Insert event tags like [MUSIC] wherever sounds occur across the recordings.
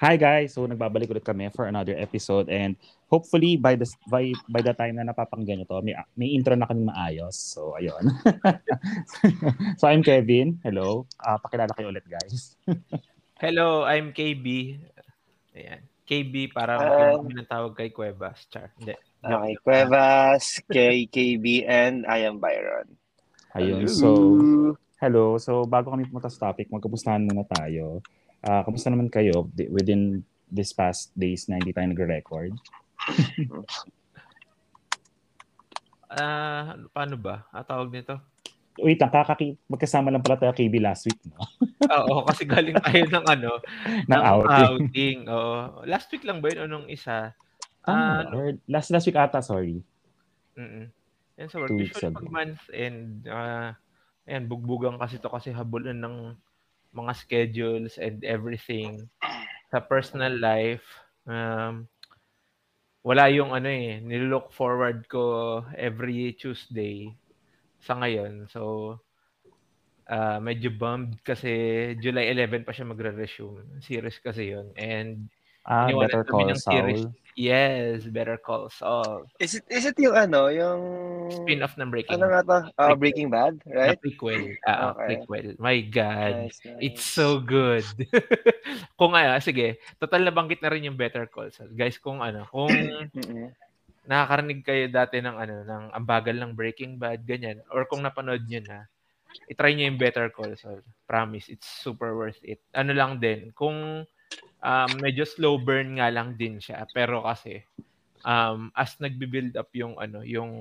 Hi guys, so nagbabalik ulit kami for another episode and hopefully by the by by the time na napapakinggan niyo to, may may intro na kami maayos. So ayun. [LAUGHS] so I'm Kevin. Hello. Uh, pakilala kayo ulit guys. [LAUGHS] Hello, I'm KB. Ayan. KB para uh, kami ng tawag kay Cuevas. Char. Hindi. Okay, Cuevas, kay KB, and I am Byron. Ayun. So, hello. So, bago kami pumunta sa topic, magkapustahan muna tayo. Uh, kamusta naman kayo within this past days na hindi tayo nagre-record? Ah, uh, paano ba? Ah, tawag nito? Wait, ang kakaki magkasama lang pala tayo KB last week, no? [LAUGHS] Oo, kasi galing tayo ng ano, [LAUGHS] ng, ng outing. outing. Oo. Last week lang ba yun o nung isa? Ah, uh, or last last week ata, sorry. Mm. Yan sa work. Usually pag month and uh, ayan, bugbugan kasi to kasi habulan ng mga schedules and everything sa personal life um, wala yung ano eh nilook forward ko every Tuesday sa ngayon. So uh, medyo bummed kasi July 11 pa siya magre-resume. Series kasi yon and Ah, Better Call Saul. Yes, Better Call Saul. Is it is it yung ano, yung spin-off ng Breaking Ano nga to? Uh, Breaking Bad, right? The prequel. Uh, okay. prequel. My God. Nice, nice. It's so good. [LAUGHS] kung ano, sige, total na banggit na rin yung Better Call Saul. Guys, kung ano, kung [COUGHS] nakakarinig kayo dati ng ano, ng ambagal ng Breaking Bad, ganyan, or kung napanood niyo na, i-try niyo yung Better Call Saul. Promise, it's super worth it. Ano lang din, kung um, medyo slow burn nga lang din siya. Pero kasi, um, as nagbi-build up yung ano, yung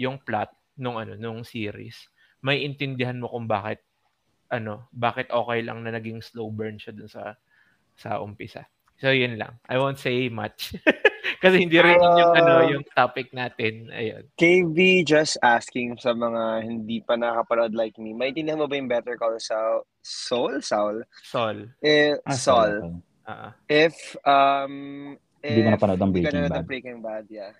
yung plot nung ano, nung series, may intindihan mo kung bakit ano, bakit okay lang na naging slow burn siya dun sa sa umpisa. So yun lang. I won't say much. [LAUGHS] Kasi hindi rin uh, yung ano yung topic natin. Ayun. KB just asking sa mga hindi pa nakapanood like me. Maintindihan mo ba yung Better Call Saul? Saul? Saul? Saul. Eh, ah, Saul. Uh-huh. If um hindi mo napanood ang Breaking Bad. Breaking Bad, yeah.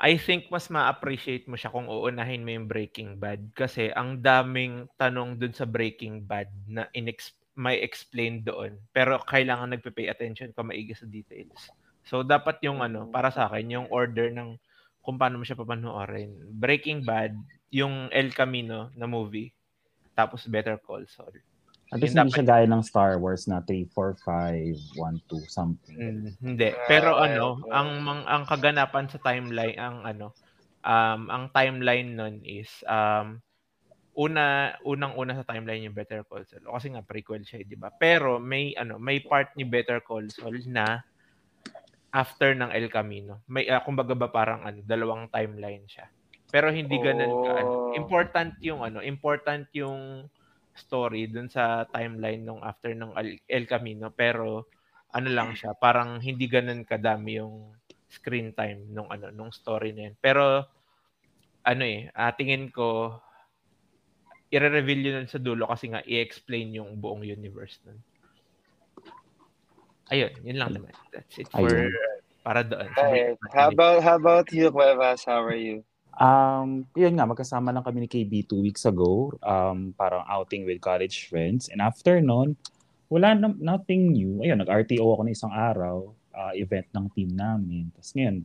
I think mas ma-appreciate mo siya kung uunahin mo yung Breaking Bad kasi ang daming tanong dun sa Breaking Bad na inex- may explain doon pero kailangan nagpe-pay attention ka maigi sa details. So dapat yung ano, para sa akin, yung order ng kung paano mo siya papanoorin. Breaking Bad, yung El Camino na movie, tapos Better Call Saul. At least hindi siya gaya ng Star Wars na 3, 4, 5, 1, 2, something. Mm, hindi. Pero uh, ano, uh, ang, ang ang kaganapan sa timeline, ang ano, um, ang timeline nun is, um, una unang-una sa timeline yung Better Call Saul kasi nga prequel siya, 'di ba? Pero may ano, may part ni Better Call Saul na after ng El Camino. May uh, kumbaga ba parang ano, dalawang timeline siya. Pero hindi ganoon oh. ka ano. Oh. Important yung ano, important yung story dun sa timeline nung after ng El Camino pero ano lang siya, parang hindi ganoon kadami yung screen time nung ano nung story na yun. Pero ano eh, uh, tingin ko i-reveal yun sa dulo kasi nga i-explain yung buong universe nun. Ayun, yun lang naman. That's it for Ayun. para doon. Okay. How about how about you, Cuevas? How are you? Um, yun nga, magkasama lang kami ni KB two weeks ago. Um, parang outing with college friends. And after noon, wala na, nothing new. Ayun, nag-RTO ako na isang araw, uh, event ng team namin. Tapos ngayon,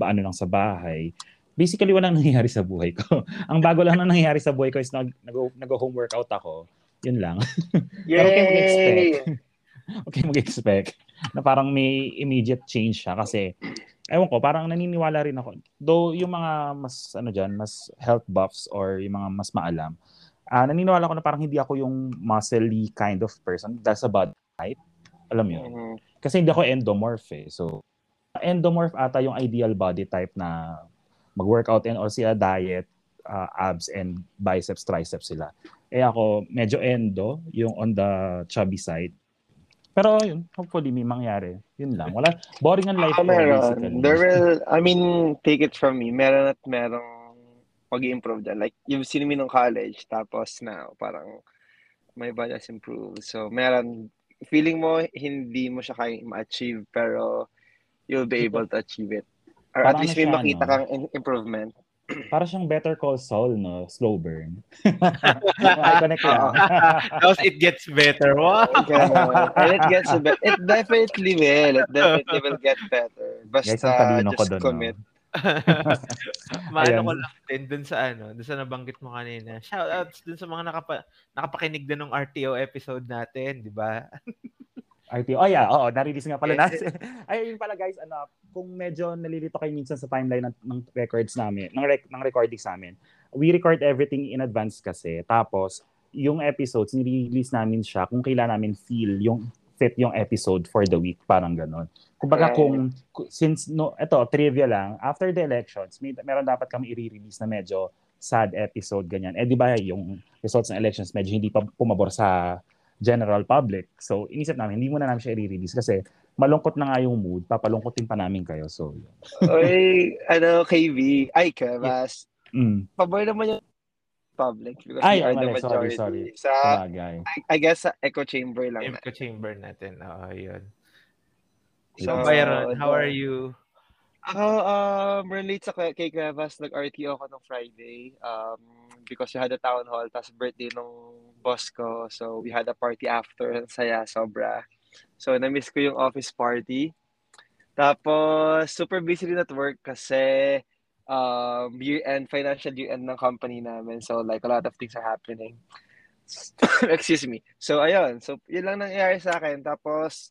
paano lang sa bahay. Basically, walang [LAUGHS] nangyayari sa buhay ko. Ang bago lang na nangyayari sa buhay ko is nag, nag-home workout ako. Yun lang. [LAUGHS] Yay! [LAUGHS] okay mag-expect na parang may immediate change siya kasi ewan ko, parang naniniwala rin ako. Though yung mga mas ano diyan, mas health buffs or yung mga mas maalam, uh, naniniwala ko na parang hindi ako yung muscly kind of person dahil sa body type. Alam mo yun? Mm-hmm. Kasi hindi ako endomorph eh. So, endomorph ata yung ideal body type na mag-workout and or sila diet, uh, abs and biceps, triceps sila. Eh ako, medyo endo, yung on the chubby side. Pero yun, hopefully may mangyari. Yun lang. Wala, boring ang life oh, meron. There will, I mean, take it from me, meron at merong mag-improve dyan. Like, yung sino nung college, tapos now, parang may body has improved. So, meron, feeling mo, hindi mo siya kaya ma-achieve, pero you'll be able to achieve it. Or at least may makita kang improvement. Para siyang Better Call Saul, no? Slow burn. [LAUGHS] connect lang. Tapos it gets better. Wow. And it gets better. It definitely will. It definitely will get better. Basta Guys, talino ko just doon, commit. no? Maano ko lang din dun sa ano, dun sa nabanggit mo kanina. Shoutouts dun sa mga nakapa, nakapakinig din ng RTO episode natin, di ba? [LAUGHS] RTO. Oh yeah, oo, narilis nga pala natin. [LAUGHS] Ay, yun pala guys, ano, kung medyo nalilito kayo minsan sa timeline ng, ng records namin, ng, rec- ng recordings namin, we record everything in advance kasi. Tapos, yung episodes, nire-release namin siya kung kailan namin feel yung fit yung episode for the week, parang ganon. Kumbaga kung, ku- since, no, eto, trivia lang, after the elections, may, meron dapat kami i-release na medyo sad episode, ganyan. Eh, di ba, yung results ng elections, medyo hindi pa pumabor sa general public. So, inisip namin, hindi muna namin siya i-release kasi malungkot na nga yung mood, papalungkotin pa namin kayo. So, yun. Oy, ano, KV. Ay, Kevas. Mm, Pabor naman yung public because Ay, we are the mali. Sorry, majority. sorry. Sa, bagay. I, I guess, sa echo chamber lang. Echo chamber natin. Oo, yun. So, So, Byron, how the- are you? Ako, um, relate sa kay Cuevas, nag-RTO ako nung Friday um, because we had a town hall, tapos birthday nung boss ko. So, we had a party after. Saya, sobra. So, na-miss ko yung office party. Tapos, super busy rin at work kasi um, year-end, financial year-end ng company namin. So, like, a lot of things are happening. [COUGHS] Excuse me. So, ayun. So, yun lang nangyayari sa akin. Tapos,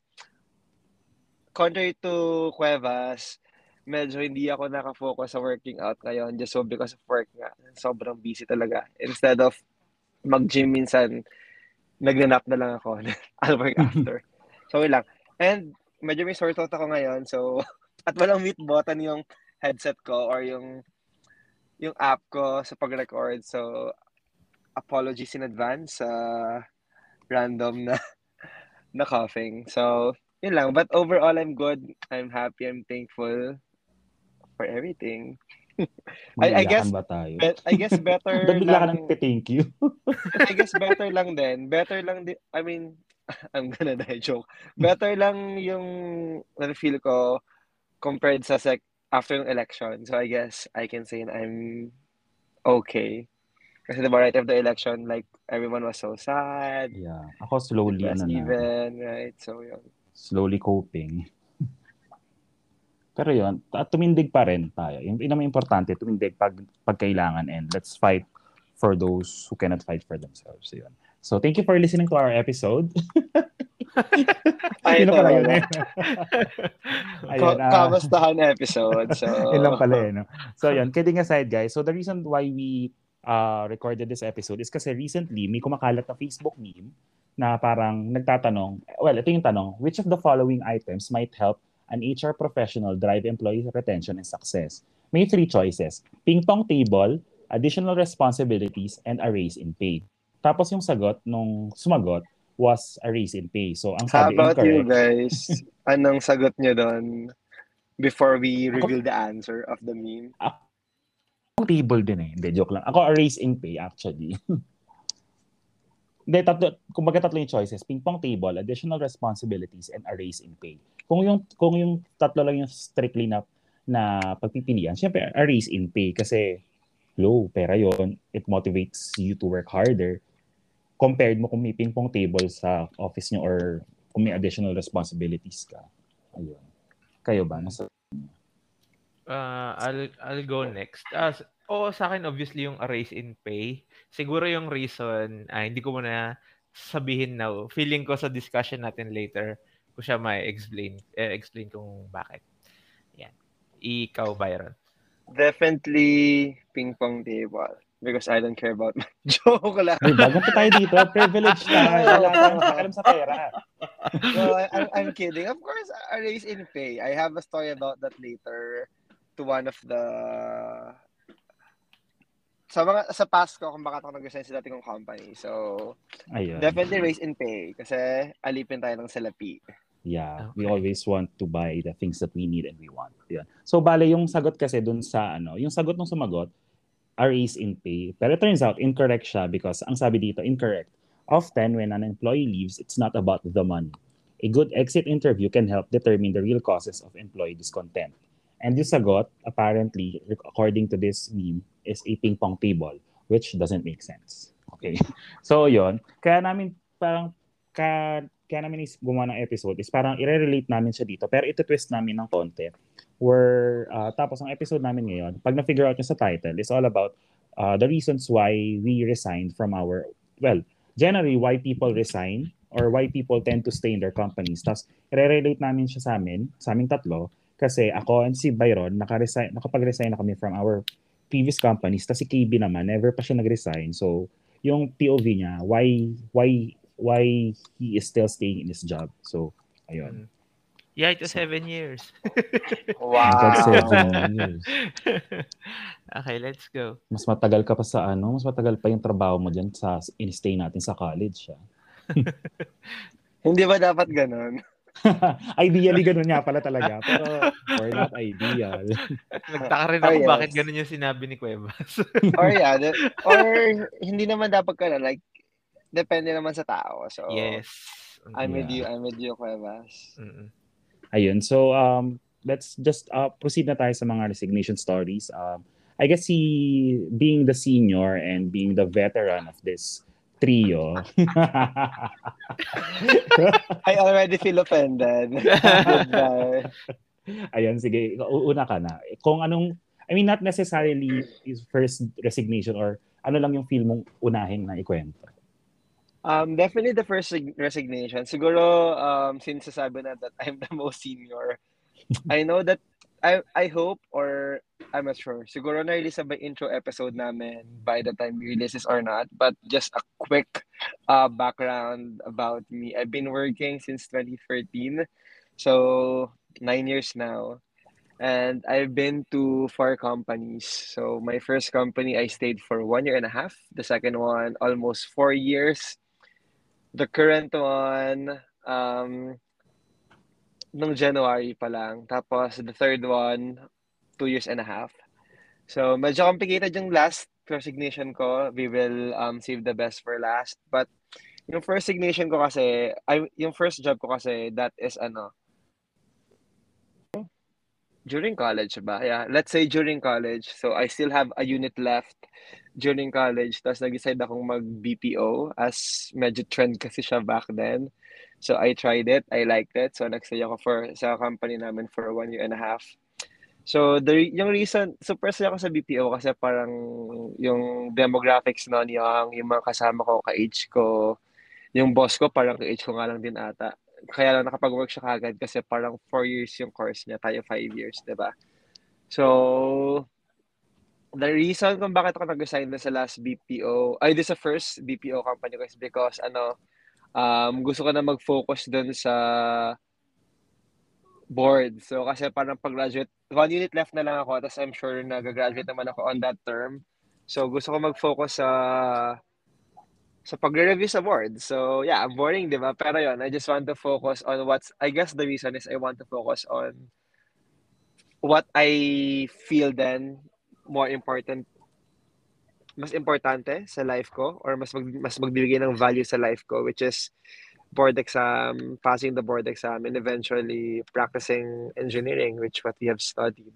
contrary to Cuevas, medyo hindi ako nakafocus sa working out ngayon just so because of work nga. Sobrang busy talaga. Instead of mag-gym minsan, nagnanap na lang ako. [LAUGHS] I'll work after. so, yun lang. And medyo may sore throat ako ngayon. So, [LAUGHS] at walang mute button yung headset ko or yung yung app ko sa pag-record. So, apologies in advance sa random na [LAUGHS] na coughing. So, yun lang. But overall, I'm good. I'm happy. I'm thankful for everything. I- I guess- ba tayo? But I guess better [LAUGHS] bigla ka lang, thank you? [LAUGHS] I guess better lang din. Better lang din. I mean, [LAUGHS] I'm gonna die joke. Better lang yung na-feel ko compared sa sec after ng election. So I guess I can say I'm okay. Kasi diba right after the election, like everyone was so sad. yeah. Ako slowly, ano na, even, right? So yun. slowly coping. Pero yun, at tumindig pa rin tayo. Yung pinaka importante, tumindig pag, pag kailangan and let's fight for those who cannot fight for themselves. Yun. So thank you for listening to our episode. Ay, [LAUGHS] Yun ito, pala yun eh. [LAUGHS] Ayun, Ka- ah. Kamustahan episode. So, [LAUGHS] Yun lang pala eh. No? So yun, kidding aside guys, so the reason why we uh, recorded this episode is kasi recently may kumakalat na Facebook meme na parang nagtatanong, well, ito yung tanong, which of the following items might help an HR professional drive employee retention and success? May three choices. Ping pong table, additional responsibilities, and a raise in pay. Tapos yung sagot nung sumagot was a raise in pay. So ang How sabi about you incorrect. guys? [LAUGHS] Anong sagot nyo doon before we reveal the answer of the meme? table din eh. Hindi, joke lang. Ako, a raise in pay actually. [LAUGHS] Hindi, tatlo, kumbaga tatlo yung choices. Ping pong table, additional responsibilities, and a raise in pay. Kung yung, kung yung tatlo lang yung strictly na, na pagpipilian, syempre, a raise in pay kasi low, pera yon It motivates you to work harder compared mo kung may ping pong table sa office nyo or kung may additional responsibilities ka. Ayun. Kayo ba? Nasa, Uh, I'll, I'll go next. Uh, oo, sa akin, obviously, yung a raise in pay. Siguro yung reason, ah, hindi ko muna sabihin now. Feeling ko sa discussion natin later, ko siya may explain eh, explain kung bakit. Yan. Ikaw, Byron. Definitely ping pong table. Because I don't care about my [LAUGHS] joke lang. Bago pa tayo dito. Privilege tayo. [LAUGHS] Wala tayong pakialam sa pera. no, I, I'm, I'm kidding. Of course, a raise in pay. I have a story about that later to one of the sa mga sa past ko kung bakit ako nag-resign sa dati kong company. So, Ayun. definitely raise in pay kasi alipin tayo ng salapi. Yeah, we Okay. always want to buy the things that we need and we want. Yan. So bale yung sagot kasi dun sa ano, yung sagot ng sumagot are raise in pay. Pero it turns out incorrect siya because ang sabi dito incorrect. Often when an employee leaves, it's not about the money. A good exit interview can help determine the real causes of employee discontent. And yung sagot, apparently, according to this meme, is a ping pong table, which doesn't make sense. Okay. [LAUGHS] So, yon Kaya namin, parang, ka, kaya namin is gumawa ng episode is parang i-relate namin siya dito. Pero ito twist namin ng konti. Where, uh, tapos ang episode namin ngayon, pag na-figure out nyo sa title, is all about uh, the reasons why we resigned from our, well, generally, why people resign or why people tend to stay in their companies. Tapos, i-relate namin siya sa amin, sa aming tatlo, kasi ako and si Byron, naka-resign, nakapag-resign na kami from our previous companies. Tapos si KB naman, never pa siya nag-resign. So, yung POV niya, why, why why he is still staying in his job. So, ayun. Yeah, it was seven years. [LAUGHS] wow. seven years. [LAUGHS] okay, let's go. Mas matagal ka pa sa ano, mas matagal pa yung trabaho mo dyan sa in-stay natin sa college. Ah. [LAUGHS] Hindi ba dapat ganun? [LAUGHS] Ideally, ganun nga pala talaga. Pero, or not ideal. [LAUGHS] Nagtaka rin ako oh, yes. bakit ganun yung sinabi ni Cuevas. [LAUGHS] or yeah, the, or hindi naman dapat ka na, like, depende naman sa tao. So, yes. I'm yeah. with you. I'm with you, Cuevas. Mm-mm. Ayun. So, um, let's just uh, proceed na tayo sa mga resignation stories. Um, I guess he, being the senior and being the veteran of this trio. [LAUGHS] I already feel offended. [LAUGHS] Ayun, sige. Una ka na. Kung anong, I mean, not necessarily his first resignation or ano lang yung feel mong unahin na ikwento. Um, definitely the first resignation. Siguro, um, since sasabi na that I'm the most senior, I know that I I hope or I'm not sure. Siguro na-release ba intro episode namin by the time we release this or not. But just a quick uh, background about me. I've been working since 2013. So, nine years now. And I've been to four companies. So, my first company, I stayed for one year and a half. The second one, almost four years the current one, um, nung January pa lang. Tapos the third one, two years and a half. So medyo complicated yung last resignation ko. We will um, save the best for last. But yung first resignation ko kasi, I, yung first job ko kasi, that is ano, during college ba? Yeah, let's say during college. So I still have a unit left during college. Tapos nag-decide akong mag-BPO as medyo trend kasi siya back then. So I tried it. I liked it. So nag-stay ako for, sa company namin for one year and a half. So the yung reason, super saya ako sa BPO kasi parang yung demographics noon, yung, yung mga kasama ko, ka-age ko, yung boss ko parang ka-age ko nga lang din ata. Kaya lang nakapag-work siya kagad kasi parang 4 years yung course niya, tayo 5 years, 'di ba? So, the reason kung bakit ako nag-resign na sa last BPO, ay this sa first BPO company ko is because ano, um, gusto ko na mag-focus dun sa board. So kasi parang pag-graduate, one unit left na lang ako, tapos I'm sure na graduate naman ako on that term. So gusto ko mag-focus sa sa pagre-review sa board. So yeah, I'm boring, di ba? Pero yon I just want to focus on what's, I guess the reason is I want to focus on what I feel then more important mas importante sa life ko or mas mag, mas magbibigay ng value sa life ko which is board exam, passing the board exam and eventually practicing engineering which what we have studied.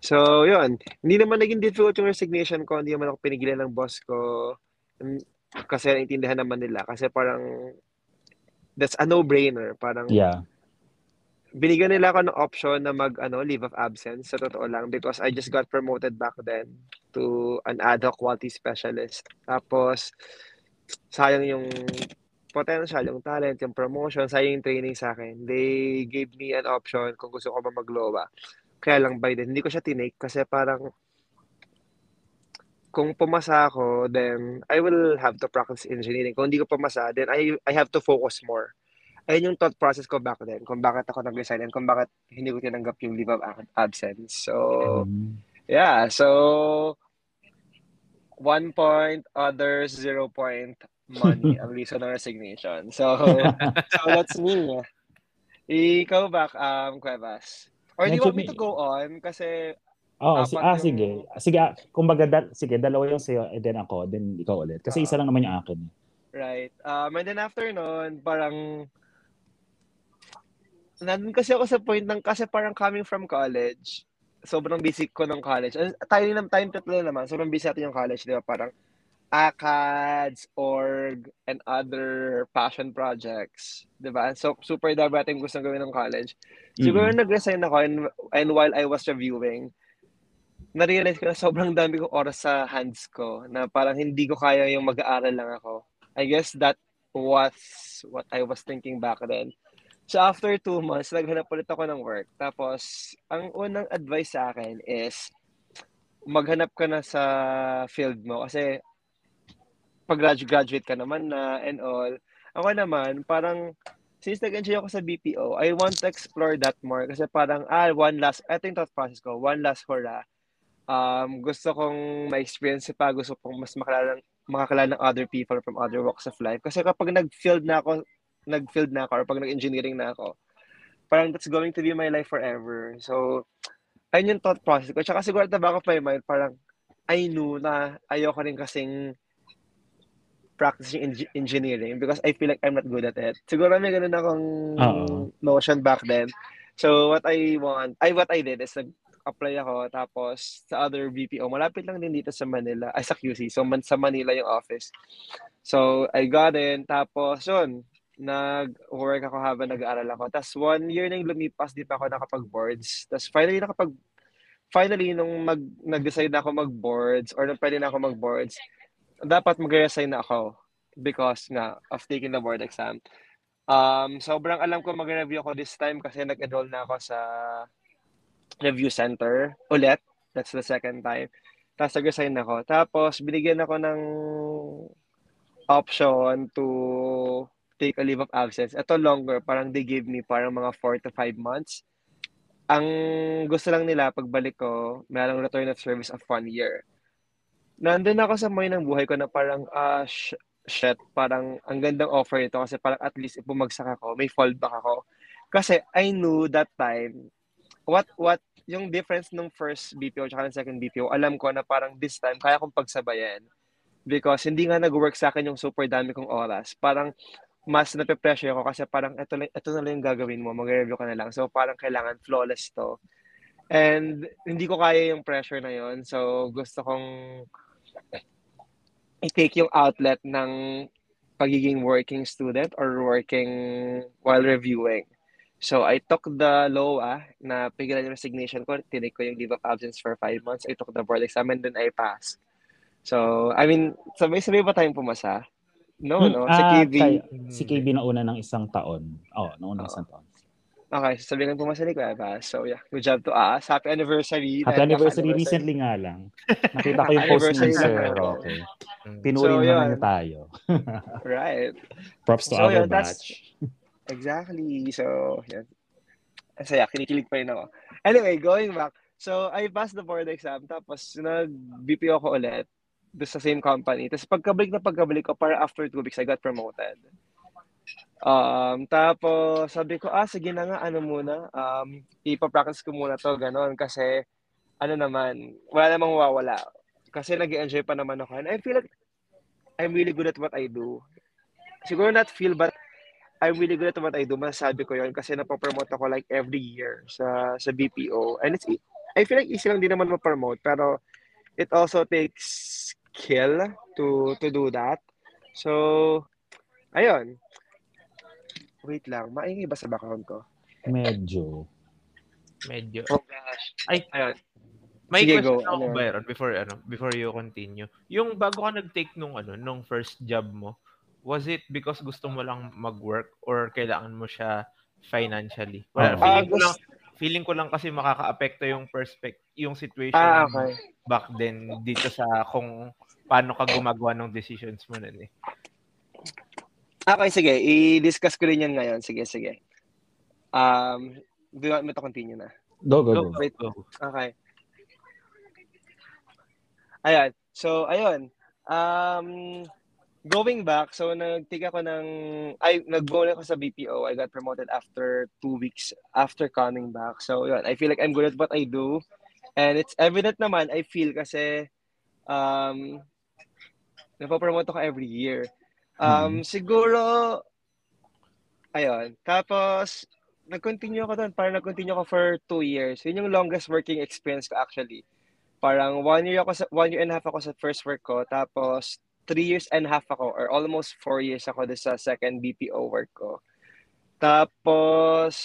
So, yun. Hindi naman naging difficult yung resignation ko. Hindi naman ako pinigilan ng boss ko. Kasi naintindihan naman nila. Kasi parang that's a no-brainer. Parang yeah binigyan nila ako ng option na mag ano leave of absence sa totoo lang because I just got promoted back then to an ad hoc quality specialist. Tapos sayang yung potential, yung talent, yung promotion, sayang yung training sa akin. They gave me an option kung gusto ko ba maglowa. Kaya lang by then, hindi ko siya tinake kasi parang kung pumasa ako, then I will have to practice engineering. Kung hindi ko pumasa, then I I have to focus more ayun yung thought process ko back then, kung bakit ako nag-resign and kung bakit hindi ko tinanggap yung leave of absence. So, mm. yeah. So, one point, others, zero point, money [LAUGHS] ang reason ng resignation. So, [LAUGHS] so that's me. Ikaw back, um, Cuevas. Or do you want me to go on? Kasi Oh, si, ah, yung... sige. Sige, ah, kumbaga, dal, sige, dalawa yung sa'yo, and then ako, then ikaw ulit. Kasi uh, isa lang naman yung akin. Right. Um, and then after noon, parang nandun kasi ako sa point ng, kasi parang coming from college, sobrang busy ko ng college. Tayo lang, time tatlo naman, sobrang busy natin yung college, di ba? Parang ACADS, org, and other passion projects. Di ba? So, super dami natin gusto gawin ng college. Siguro mm-hmm. nag-resign ako and, and while I was reviewing, na-realize ko na sobrang dami kong oras sa hands ko na parang hindi ko kaya yung mag-aaral lang ako. I guess that was what I was thinking back then. So after two months, naghanap ulit ako ng work. Tapos, ang unang advice sa akin is maghanap ka na sa field mo. Kasi pag graduate ka naman na and all. Ako naman, parang since nag-enjoy ako sa BPO, I want to explore that more. Kasi parang, ah, one last, ito yung thought process ko, one last hurrah. Um, gusto kong ma-experience pa, gusto kong mas makilala, makakilala ng other people from other walks of life. Kasi kapag nag-field na ako nag-field na ako or pag nag-engineering na ako, parang that's going to be my life forever. So, ayun yung thought process ko. Tsaka siguro at the back of my mind, parang I knew na ayoko rin kasing practicing en- engineering because I feel like I'm not good at it. Siguro may ganun akong Uh-oh. notion back then. So what I want, I what I did is nag-apply ako tapos sa other BPO, malapit lang din dito sa Manila, ay sa QC. So man, sa Manila yung office. So I got in tapos yun, nag-work ako habang nag-aaral ako. Tapos one year nang lumipas, di pa ako nakapag-boards. Tapos finally nakapag finally nung mag nag-decide na ako mag-boards or nung pwede na ako mag-boards, dapat mag-resign na ako because nga of taking the board exam. Um, sobrang alam ko mag-review ako this time kasi nag-enroll na ako sa review center ulit. That's the second time. Tapos nag-resign ako. Tapos binigyan ako ng option to take a leave of absence. Ito longer, parang they gave me parang mga 4 to 5 months. Ang gusto lang nila, pagbalik ko, mayroong return of service of 1 year. Nandun ako sa may ng buhay ko na parang, ah, uh, sh- shit, parang ang gandang offer ito kasi parang at least bumagsak ako, may fallback ako. Kasi I knew that time, what, what, yung difference nung first BPO at ng second BPO, alam ko na parang this time, kaya kong pagsabayan. Because hindi nga nag-work sa akin yung super dami kong oras. Parang mas nape-pressure ako kasi parang ito, ito na lang yung gagawin mo, mag-review ka na lang. So parang kailangan flawless to. And hindi ko kaya yung pressure na yon So gusto kong i-take yung outlet ng pagiging working student or working while reviewing. So I took the LOA na pigilan yung resignation ko, tinake ko yung leave of absence for five months. I took the board exam and then I passed. So, I mean, sabay-sabay ba tayong pumasa? No, hmm, no. Si ah, KB. Kay, si KB na una ng isang taon. Oh, na una ng isang taon. Okay, sabihin ko pumasa ni Kuya So yeah, good job to us. Happy anniversary. Happy anniversary, anniversary recently nga lang. Nakita ko yung [LAUGHS] post ni Sir Roque. Pinuri so, naman niya tayo. [LAUGHS] right. Props to so, our yun, batch. [LAUGHS] Exactly. So, yan. Saya, kinikilig pa rin ako. Anyway, going back. So, I passed the board exam. Tapos, nag-BPO ako ulit do sa same company. Tapos pagkabalik na pagkabalik ko, para after two weeks, I got promoted. Um, tapos sabi ko, ah, sige na nga, ano muna, um, ipapractice ko muna to, ganon, kasi, ano naman, wala namang mawawala. Kasi nag enjoy pa naman ako. And I feel like I'm really good at what I do. Siguro not feel, but I'm really good at what I do. Masasabi ko yon kasi napopromote ako like every year sa sa BPO. And it's, I feel like easy lang din naman ma-promote, pero it also takes skill to to do that. So, ayun. Wait lang, maingay ba sa background ko? Medyo. Medyo. Oh gosh. Ay, ayun. May Sige, question go. ako, ano? Byron, before, ano, before you continue. Yung bago ka nag-take nung, ano, nung first job mo, was it because gusto mo lang mag-work or kailangan mo siya financially? Well, uh, feeling, uh, ko lang, feeling ko lang kasi makaka-apekto yung perspective, yung situation ah, okay. back then dito sa kung paano ka gumagawa ng decisions mo nun eh. Okay, sige. I-discuss ko rin yan ngayon. Sige, sige. Um, do you want me to continue na? Go, go, go. Wait. Go. Okay. Ayan. So, ayun. Um, going back, so nag-take ako ng, ay, nag-go ako sa BPO. I got promoted after two weeks after coming back. So, yun. I feel like I'm good at what I do. And it's evident naman, I feel kasi, um, napopromote ako every year. Um, hmm. Siguro, ayun. Tapos, nag-continue ako doon. Parang nag-continue ako for two years. Yun yung longest working experience ko actually. Parang one year ako sa, one year and a half ako sa first work ko. Tapos three years and a half ako or almost four years ako sa second BPO work ko. Tapos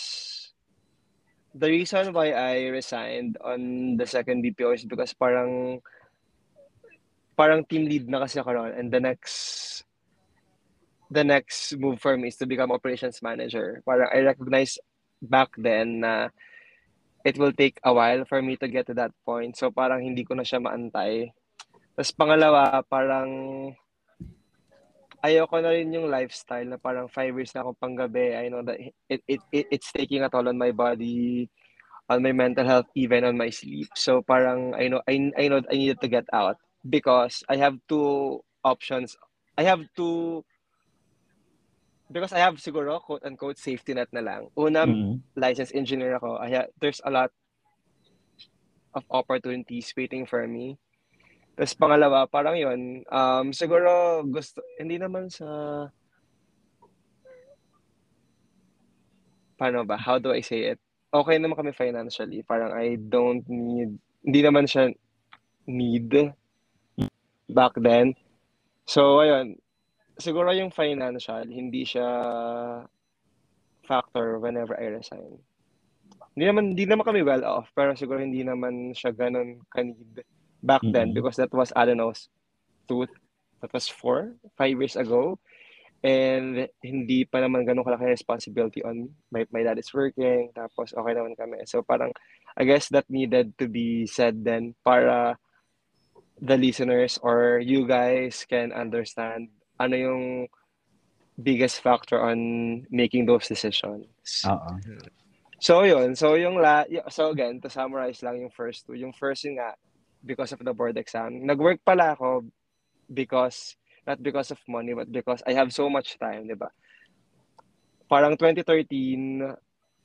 the reason why I resigned on the second BPO is because parang parang team lead na kasi ako noon and the next the next move for me is to become operations manager. Parang I recognize back then na it will take a while for me to get to that point. So parang hindi ko na siya maantay. Tapos pangalawa, parang ayoko na rin yung lifestyle na parang five years na akong panggabi. I know that it, it, it, it's taking a toll on my body, on my mental health, even on my sleep. So parang I know I, I know I needed to get out because I have two options. I have two because I have siguro quote unquote safety net na lang. Una, mm-hmm. licensed engineer ako. I have, there's a lot of opportunities waiting for me. Tapos pangalawa, parang yun, um, siguro gusto, hindi naman sa, paano ba, how do I say it? Okay naman kami financially. Parang I don't need, hindi naman siya need back then. So, ayun, siguro yung financial, hindi siya factor whenever I resign. Hindi naman, hindi naman kami well off, pero siguro hindi naman siya ganun kanid back mm-hmm. then because that was, I don't know, two, that was four, five years ago. And hindi pa naman ganun kalaki responsibility on my, my dad is working, tapos okay naman kami. So parang, I guess that needed to be said then para the listeners or you guys can understand ano yung biggest factor on making those decisions. Oo. So yun, so yung la so again, to summarize lang yung first two. Yung first yun nga because of the board exam. Nag-work pala ako because not because of money but because I have so much time, 'di ba? Parang 2013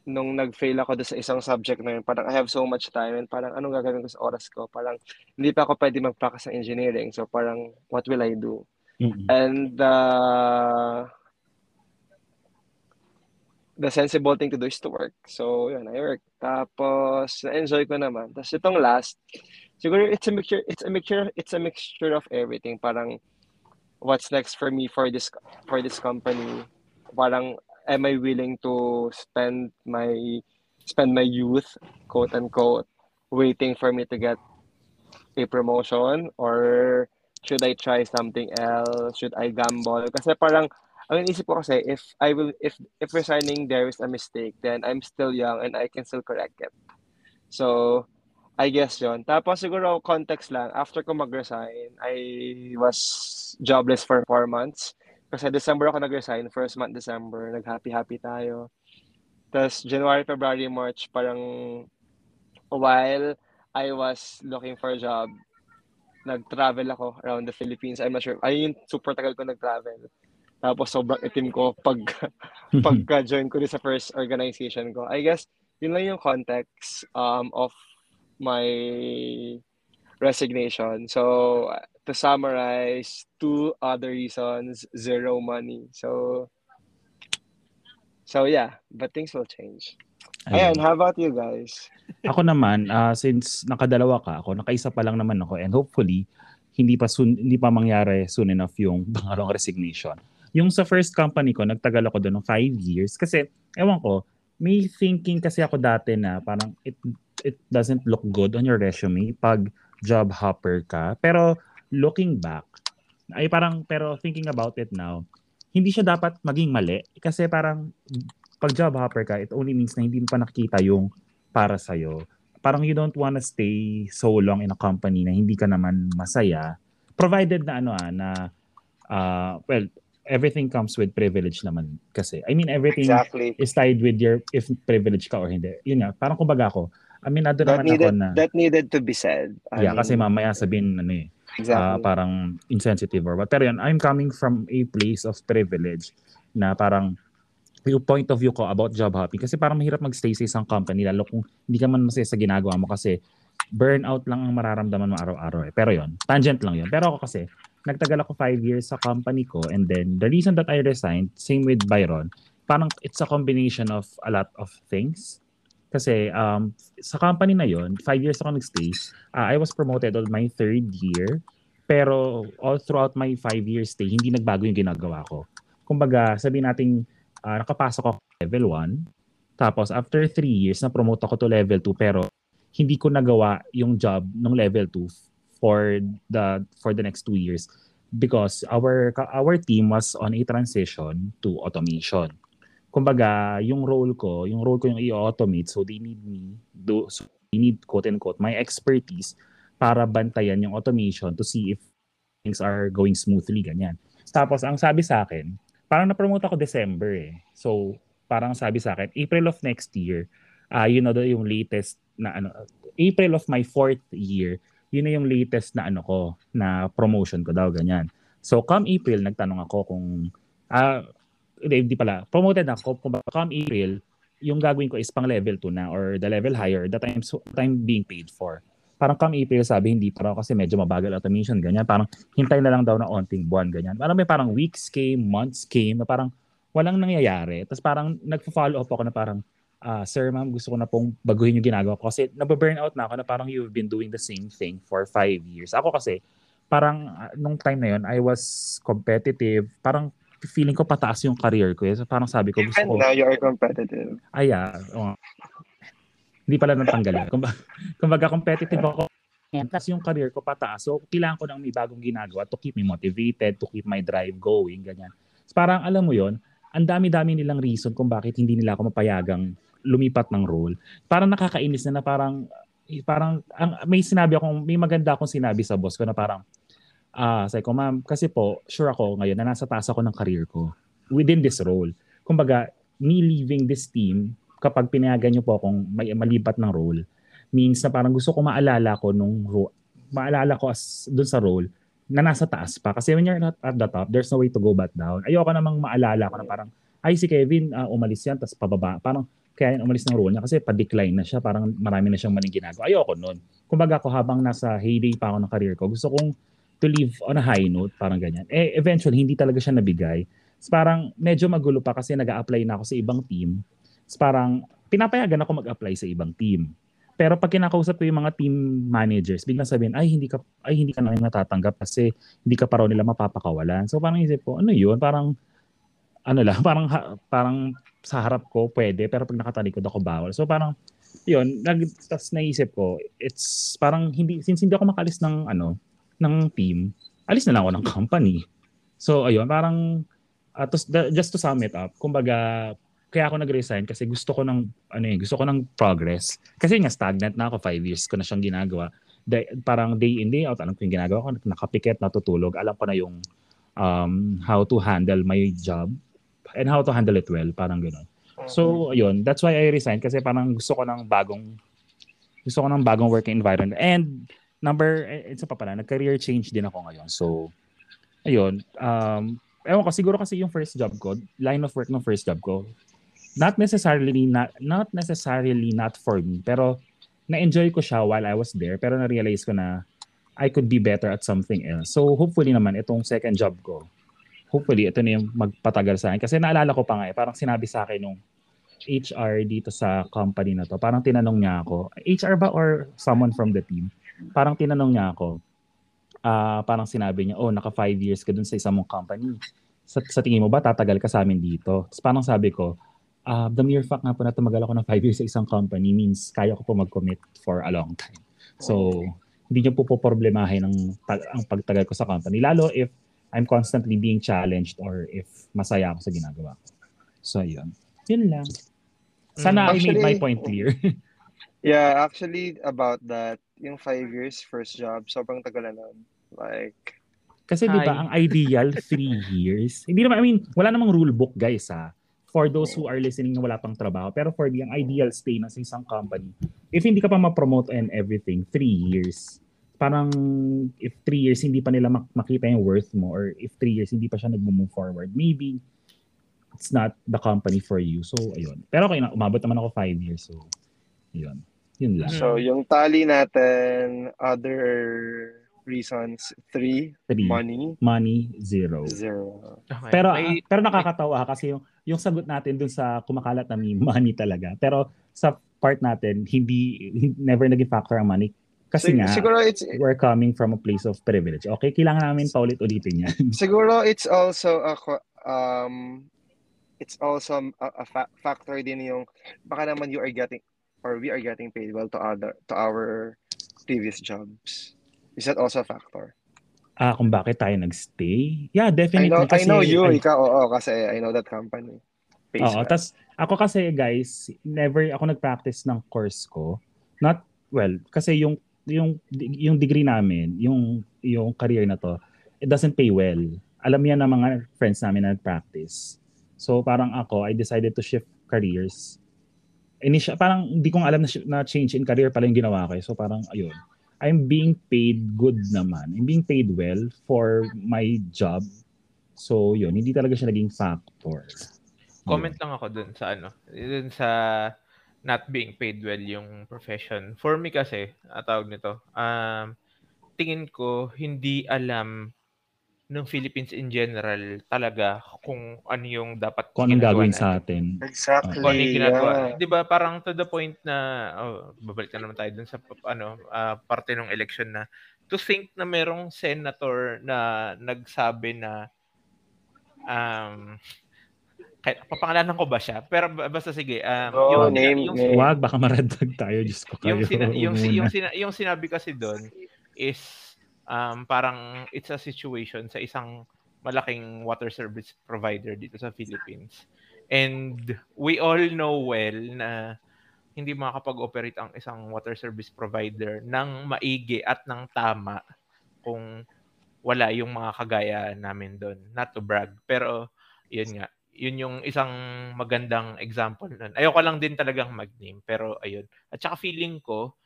nung nag-fail ako sa isang subject na yun, parang I have so much time and parang anong gagawin ko sa oras ko? Parang hindi pa ako pwede mag-practice ng engineering. So parang what will I do? Mm-hmm. And uh, the sensible thing to do is to work. So, yun, I work. Tapos, na-enjoy ko naman. Tapos, itong last, siguro it's a mixture, it's a mixture, it's a mixture of everything. Parang, what's next for me for this, for this company? Parang, am I willing to spend my, spend my youth, quote unquote, waiting for me to get a promotion or should I try something else? Should I gamble? Kasi parang, ang inisip ko kasi, if I will, if, if resigning there is a mistake, then I'm still young and I can still correct it. So, I guess yon. Tapos siguro context lang, after ko mag-resign, I was jobless for four months. Kasi December ako nag-resign, first month December, nag-happy-happy tayo. Tapos January, February, March, parang while I was looking for a job, nag-travel ako around the Philippines. I'm not sure. Ayun super tagal ko nag-travel. Tapos sobrang itim ko pag [LAUGHS] pagka-join ko sa first organization ko. I guess yun lang yung context um, of my resignation. So to summarize, two other reasons, zero money. So so yeah, but things will change. Ayan, how about you guys? [LAUGHS] ako naman, uh, since nakadalawa ka ako, nakaisa pa lang naman ako and hopefully, hindi pa soon, hindi pa mangyari soon enough yung [LAUGHS] pangalawang resignation. Yung sa first company ko, nagtagal ako doon ng five years kasi, ewan ko, may thinking kasi ako dati na parang it, it doesn't look good on your resume pag job hopper ka. Pero looking back, ay parang, pero thinking about it now, hindi siya dapat maging mali kasi parang pag job hopper ka, it only means na hindi mo pa nakikita yung para sa'yo. Parang you don't wanna stay so long in a company na hindi ka naman masaya. Provided na ano ah, na, uh, well, everything comes with privilege naman kasi. I mean, everything exactly. is tied with your, if privilege ka or hindi. Yun nga, parang kumbaga ako, I mean, ado naman needed, ako na... That needed to be said. I yeah, mean, kasi mamaya sabihin, ano eh, exactly. uh, parang insensitive or what. Pero yun, I'm coming from a place of privilege na parang yung point of view ko about job hopping kasi parang mahirap magstay sa isang company lalo kung hindi ka man masaya sa ginagawa mo kasi burnout lang ang mararamdaman mo araw-araw eh. Pero yon tangent lang yon Pero ako kasi, nagtagal ako five years sa company ko and then the reason that I resigned, same with Byron, parang it's a combination of a lot of things. Kasi um, sa company na yon, five years ako nag-stay, uh, I was promoted on my third year. Pero all throughout my five years stay, hindi nagbago yung ginagawa ko. Kumbaga, sabihin natin, uh, nakapasok ako level 1. Tapos after three years, na-promote ako to level 2 pero hindi ko nagawa yung job ng level 2 for the for the next two years because our our team was on a transition to automation kumbaga, yung role ko, yung role ko yung i-automate, so they need me, do, so they need quote-unquote, my expertise para bantayan yung automation to see if things are going smoothly, ganyan. Tapos, ang sabi sa akin, parang na-promote ako December eh. So, parang sabi sa akin, April of next year, uh, you know, yung latest na ano, April of my fourth year, yun na yung latest na ano ko, na promotion ko daw, ganyan. So, come April, nagtanong ako kung, uh, hindi, pala, promoted ako, kung come April, yung gagawin ko is pang level 2 na or the level higher that I'm, so, I'm being paid for. Parang come April, sabi hindi para kasi medyo mabagal automation, ganyan. Parang hintay na lang daw na onting buwan, ganyan. Parang may parang weeks came, months came, na parang walang nangyayari. Tapos parang nagpo-follow up ako na parang, uh, sir ma'am, gusto ko na pong baguhin yung ginagawa ko kasi nababurn out na ako na parang you've been doing the same thing for five years. Ako kasi, parang uh, nung time na yon I was competitive. Parang feeling ko pataas yung career ko. Eh. So parang sabi ko, gusto And ko... now you are competitive. Ay, ah, oh. Hindi pala natanggal. Kumbaga, kumbaga competitive ako. Kasi yung career ko pataas. So, kailangan ko ng may bagong ginagawa to keep me motivated, to keep my drive going, ganyan. So, parang alam mo yon ang dami-dami nilang reason kung bakit hindi nila ako mapayagang lumipat ng role. Parang nakakainis na na parang parang ang, may sinabi akong may maganda akong sinabi sa boss ko na parang Ah, uh, sabi ko, ma'am, kasi po, sure ako ngayon na nasa taas ako ng career ko within this role. Kumbaga, me leaving this team, kapag pinayagan niyo po akong may malipat ng role, means na parang gusto ko maalala ko nung ro- maalala ko as dun sa role na nasa taas pa. Kasi when you're not at the top, there's no way to go back down. Ayoko namang maalala ko na parang, ay si Kevin, uh, umalis yan, tapos pababa. Parang, kaya yan umalis ng role niya kasi pa-decline na siya, parang marami na siyang maling ginagawa. Ayoko nun. Kumbaga ako habang nasa heyday pa ako ng career ko, gusto kong to live on a high note, parang ganyan. Eh, eventually, hindi talaga siya nabigay. So, parang medyo magulo pa kasi nag apply na ako sa ibang team. So, parang pinapayagan ako mag-apply sa ibang team. Pero pag kinakausap ko yung mga team managers, biglang sabihin, ay hindi ka ay hindi ka na natatanggap kasi hindi ka pa raw nila mapapakawalan. So parang isip ko, ano 'yun? Parang ano lang, [LAUGHS] parang parang sa harap ko pwede, pero pag nakatalikod ako bawal. So parang 'yun, nag tas naisip ko, it's parang hindi since hindi ako makalis ng ano, ng team, alis na lang ako ng company. So ayun, parang uh, to, just to sum it up, kumbaga kaya ako nag-resign kasi gusto ko ng ano eh, gusto ko ng progress. Kasi nga stagnant na ako, five years ko na siyang ginagawa. Day, parang day in day out, alam ko yung ginagawa ko, nakapikit, natutulog, alam ko na yung um, how to handle my job and how to handle it well, parang gano'n. So, ayun, that's why I resigned kasi parang gusto ko ng bagong gusto ko ng bagong working environment. And number, eh, isa pa pala, nag-career change din ako ngayon. So, ayun, um, ewan ko, siguro kasi yung first job ko, line of work ng first job ko, not necessarily not not necessarily not for me pero na-enjoy ko siya while I was there pero na-realize ko na I could be better at something else. So hopefully naman itong second job ko hopefully ito na yung magpatagal sa akin kasi naalala ko pa nga eh parang sinabi sa akin nung HR dito sa company na to parang tinanong niya ako HR ba or someone from the team parang tinanong niya ako, uh, parang sinabi niya, oh, naka five years ka dun sa isang mong company. Sa, sa tingin mo ba, tatagal ka sa amin dito? Tapos parang sabi ko, uh, the mere fact nga po na tumagal ako ng five years sa isang company means kaya ko po mag-commit for a long time. So, hindi niyo po po problemahin ang, ang pagtagal ko sa company. Lalo if I'm constantly being challenged or if masaya ako sa ginagawa ko. So, yun. Yun lang. Sana Actually, I made my point clear. [LAUGHS] yeah, actually, about that, yung five years, first job, sobrang tagal na nun. Like, kasi di ba ang ideal [LAUGHS] three years? Hindi naman I mean, wala namang rule book guys ha. For those who are listening na wala pang trabaho, pero for the ang ideal stay na sa isang company, if hindi ka pa ma-promote and everything, three years. Parang if three years hindi pa nila mak- makita yung worth mo or if three years hindi pa siya nag-move forward, maybe it's not the company for you. So, ayun. Pero okay na, umabot naman ako five years. So, ayun. Yun lang. So, yung tally natin, other reasons, three, three. money. Money, zero. Zero. Okay. Pero, May... pero nakakatawa kasi yung, yung sagot natin dun sa kumakalat na may [LAUGHS] money talaga. Pero sa part natin, hindi, never naging factor ang money. Kasi Sig- nga, siguro it's we're coming from a place of privilege. Okay, kailangan namin paulit-ulitin yan. [LAUGHS] siguro it's also a um it's also a, a fa- factor din yung baka naman you are getting or we are getting paid well to other to our previous jobs. Is that also a factor? Ah, kung bakit tayo nagstay? Yeah, I definitely. know I kasi, know you, ay- ikaw oo kasi I know that company. Pays Oo, tas ako kasi guys, never ako nag-practice ng course ko. Not well, kasi yung yung yung degree namin, yung yung career na to, it doesn't pay well. Alam yan ng mga friends namin na nag-practice. So parang ako, I decided to shift careers. Initial, parang hindi kong alam na, na change in career pala yung ginawa ko. eh. So parang ayun. I'm being paid good naman. I'm being paid well for my job. So yun, hindi talaga siya naging factor. Comment lang ako dun sa ano, dun sa not being paid well yung profession. For me kasi, ang tawag nito, um, tingin ko hindi alam ng Philippines in general talaga kung ano yung dapat kung anong ginagawa gagawin natin. sa atin. Exactly. Kung ano yung ginagawa. yeah. 'Di ba parang to the point na oh, babalik na naman tayo dun sa ano ah, parte ng election na to think na merong senator na nagsabi na um kahit papangalanan ko ba siya? Pero ba- basta sige, um, Oh, yung, name- yung, name. Wag, baka maradag tayo. Diyos ko kayo. yung, sina- yung, yung, sina- yung sinabi kasi doon is um, parang it's a situation sa isang malaking water service provider dito sa Philippines. And we all know well na hindi makakapag-operate ang isang water service provider ng maigi at ng tama kung wala yung mga kagaya namin doon. Not to brag, pero yun nga, yun yung isang magandang example nun. Ayoko lang din talagang mag-name, pero ayun. At saka feeling ko,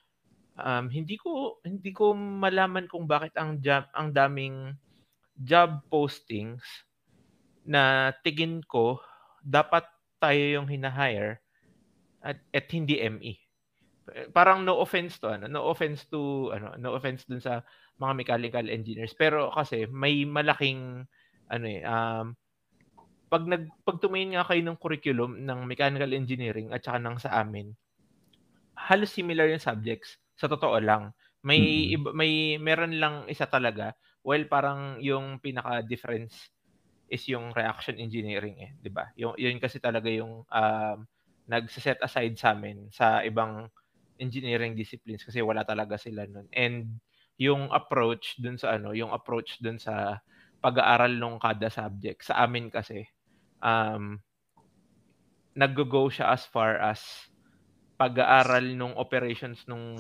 um, hindi ko hindi ko malaman kung bakit ang job ang daming job postings na tingin ko dapat tayo yung hinahire at, at hindi ME. Parang no offense to ano, no offense to ano, no offense dun sa mga mechanical engineers, pero kasi may malaking ano eh um pag nag pag tumingin nga kayo ng curriculum ng mechanical engineering at saka ng sa amin, halos similar yung subjects. Sa totoo lang. May Mm. iba, may meron lang isa talaga. Well, parang yung pinaka difference is yung reaction engineering eh, 'di ba? Yung yun kasi talaga yung um nagse-set aside sa amin sa ibang engineering disciplines kasi wala talaga sila nun. And yung approach dun sa ano, yung approach dun sa pag-aaral nung kada subject sa amin kasi um nag-go siya as far as pag-aaral nung operations nung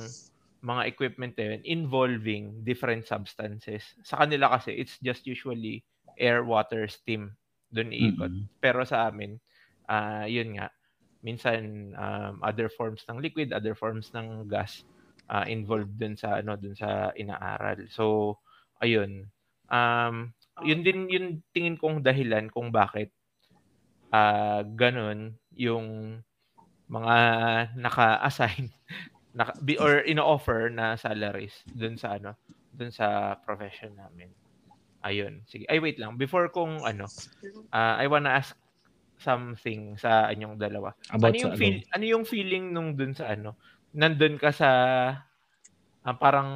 mga equipment na yun involving different substances. Sa kanila kasi, it's just usually air, water, steam doon iikot. Mm-mm. Pero sa amin, ah yun nga, minsan um, other forms ng liquid, other forms ng gas ah, involved dun sa ano dun sa inaaral. So ayun. Um yun din yung tingin kong dahilan kung bakit ah ganun yung mga naka-assign [LAUGHS] naka, or ino-offer na salaries dun sa ano dun sa profession namin. Ayun. Sige. Ay wait lang before kung ano ah, I wanna ask something sa inyong dalawa. About ano yung feel, ano yung feeling nung dun sa ano? Nandun ka sa ah, parang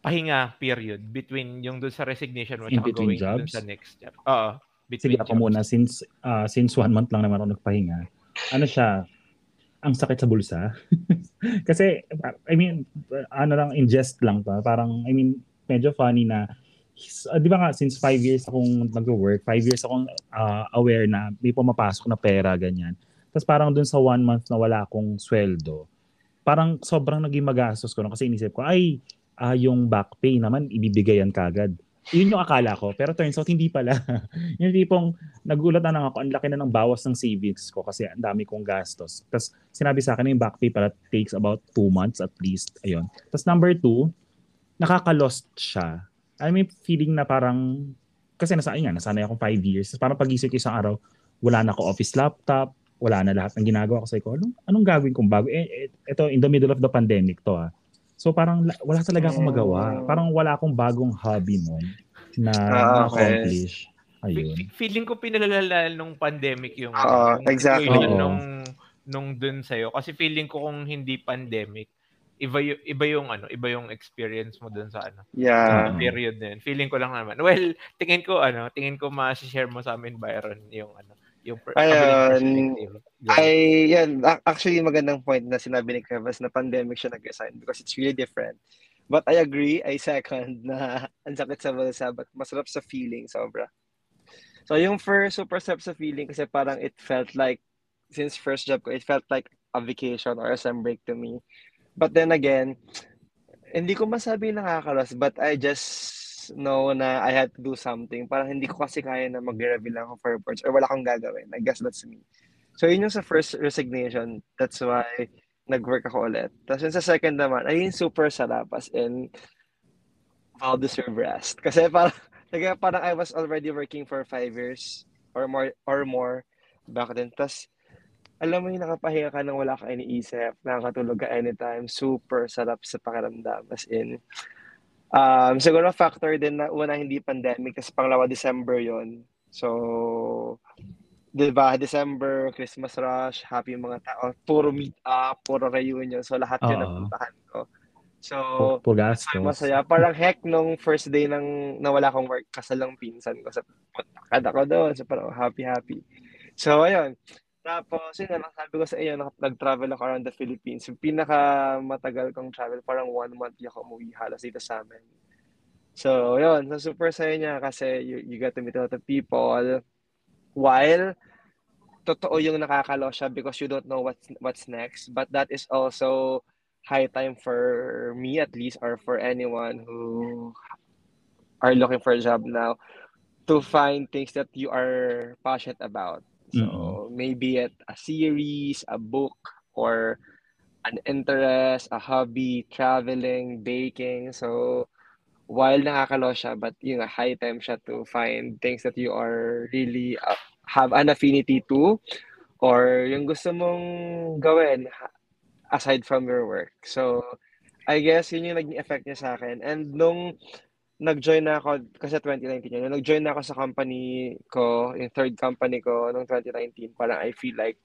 pahinga period between yung dun sa resignation mo at going dun jobs? sa next job. Oo. Sige Between ako muna since ah, since one month lang naman ako nagpahinga. Ano siya? Ang sakit sa bulsa. [LAUGHS] Kasi I mean ano lang ingest lang to. Parang I mean medyo funny na uh, di ba nga since five years akong nag-work, five years akong ah, aware na may pumapasok na pera ganyan. Tapos parang dun sa one month na wala akong sweldo, parang sobrang naging magastos ko no? kasi inisip ko ay ah, yung back pay naman ibibigay yan kagad. Yun yung akala ko. Pero turns out, hindi pala. [LAUGHS] yung tipong nagulat na lang ako, ang laki na ng bawas ng savings ko kasi ang dami kong gastos. Tapos sinabi sa akin yung back pay pala takes about two months at least. Ayun. Tapos number two, nakaka-lost siya. I mean, feeling na parang, kasi nasa, ayun nga, nasanay akong five years. Tapos parang pag-isip ko isang araw, wala na ako office laptop, wala na lahat ng ginagawa ko. Sabi ko, anong, anong gagawin kong bago? Eh, eh, ito, in the middle of the pandemic to ah. So parang la- wala talaga akong magawa. Mm. Parang wala akong bagong hobby nun na Ah, okay. accomplish. Ayun. Fe- feeling ko pinalalala nung pandemic yung, Oo, yung exactly. Oo. nung nung dun sa'yo. Kasi feeling ko kung hindi pandemic, iba yung, iba yung ano, iba yung experience mo dun sa ano, Yeah. Oo. period na yun. Feeling ko lang naman. Well, tingin ko ano, tingin ko ma-share mo sa amin Byron yung ano, yung per- Ayun. I, yan, actually magandang point na sinabi ni Kevas na pandemic siya nag-resign because it's really different. But I agree, I second na [LAUGHS] ang sakit sa bulsa but masarap sa feeling, sobra. So yung first super sarap sa feeling kasi parang it felt like, since first job ko, it felt like a vacation or a sem break to me. But then again, hindi ko masabi nakakalos but I just know na I had to do something. Parang hindi ko kasi kaya na mag-reveal lang ako for reports or wala akong gagawin. I guess that's me. So yun yung sa first resignation. That's why nag-work ako ulit. Tapos yung sa second naman, ayun super sarap as in well-deserved rest. Kasi parang, [LAUGHS] Kaya parang I was already working for five years or more or more back then. Tapos, alam mo yung nakapahinga ka nang wala ka iniisip, nakakatulog ka anytime, super sarap sa pakiramdam. As in, um, siguro factor din na una hindi pandemic, kasi panglawa December yon So, di ba, December, Christmas rush, happy mga tao, puro meet up, puro reunion, so lahat yun. Oh. napuntahan ko. So, Pu- Pugastos. masaya. Parang heck nung first day nang nawala akong work, kasal lang pinsan ko sa puntakad ako doon. So parang happy, happy. So, ayun. Tapos, yun na sabi ko sa iyo, nag-travel ako around the Philippines. Yung pinaka matagal kong travel, parang one month ako umuwi halos dito sa amin. So, yun. So, super saya niya kasi you, you get to meet a lot of people while totoo yung nakakalo siya because you don't know what's what's next. But that is also high time for me at least or for anyone who are looking for a job now to find things that you are passionate about. So maybe it a series, a book, or an interest, a hobby, traveling, baking. So while nakakalo siya, but yung high time siya to find things that you are really uh, have an affinity to or yung gusto mong gawin aside from your work. So, I guess yun yung naging effect niya sa akin. And nung nag-join na ako, kasi 2019 yun, nag-join na ako sa company ko, yung third company ko nung 2019, parang I feel like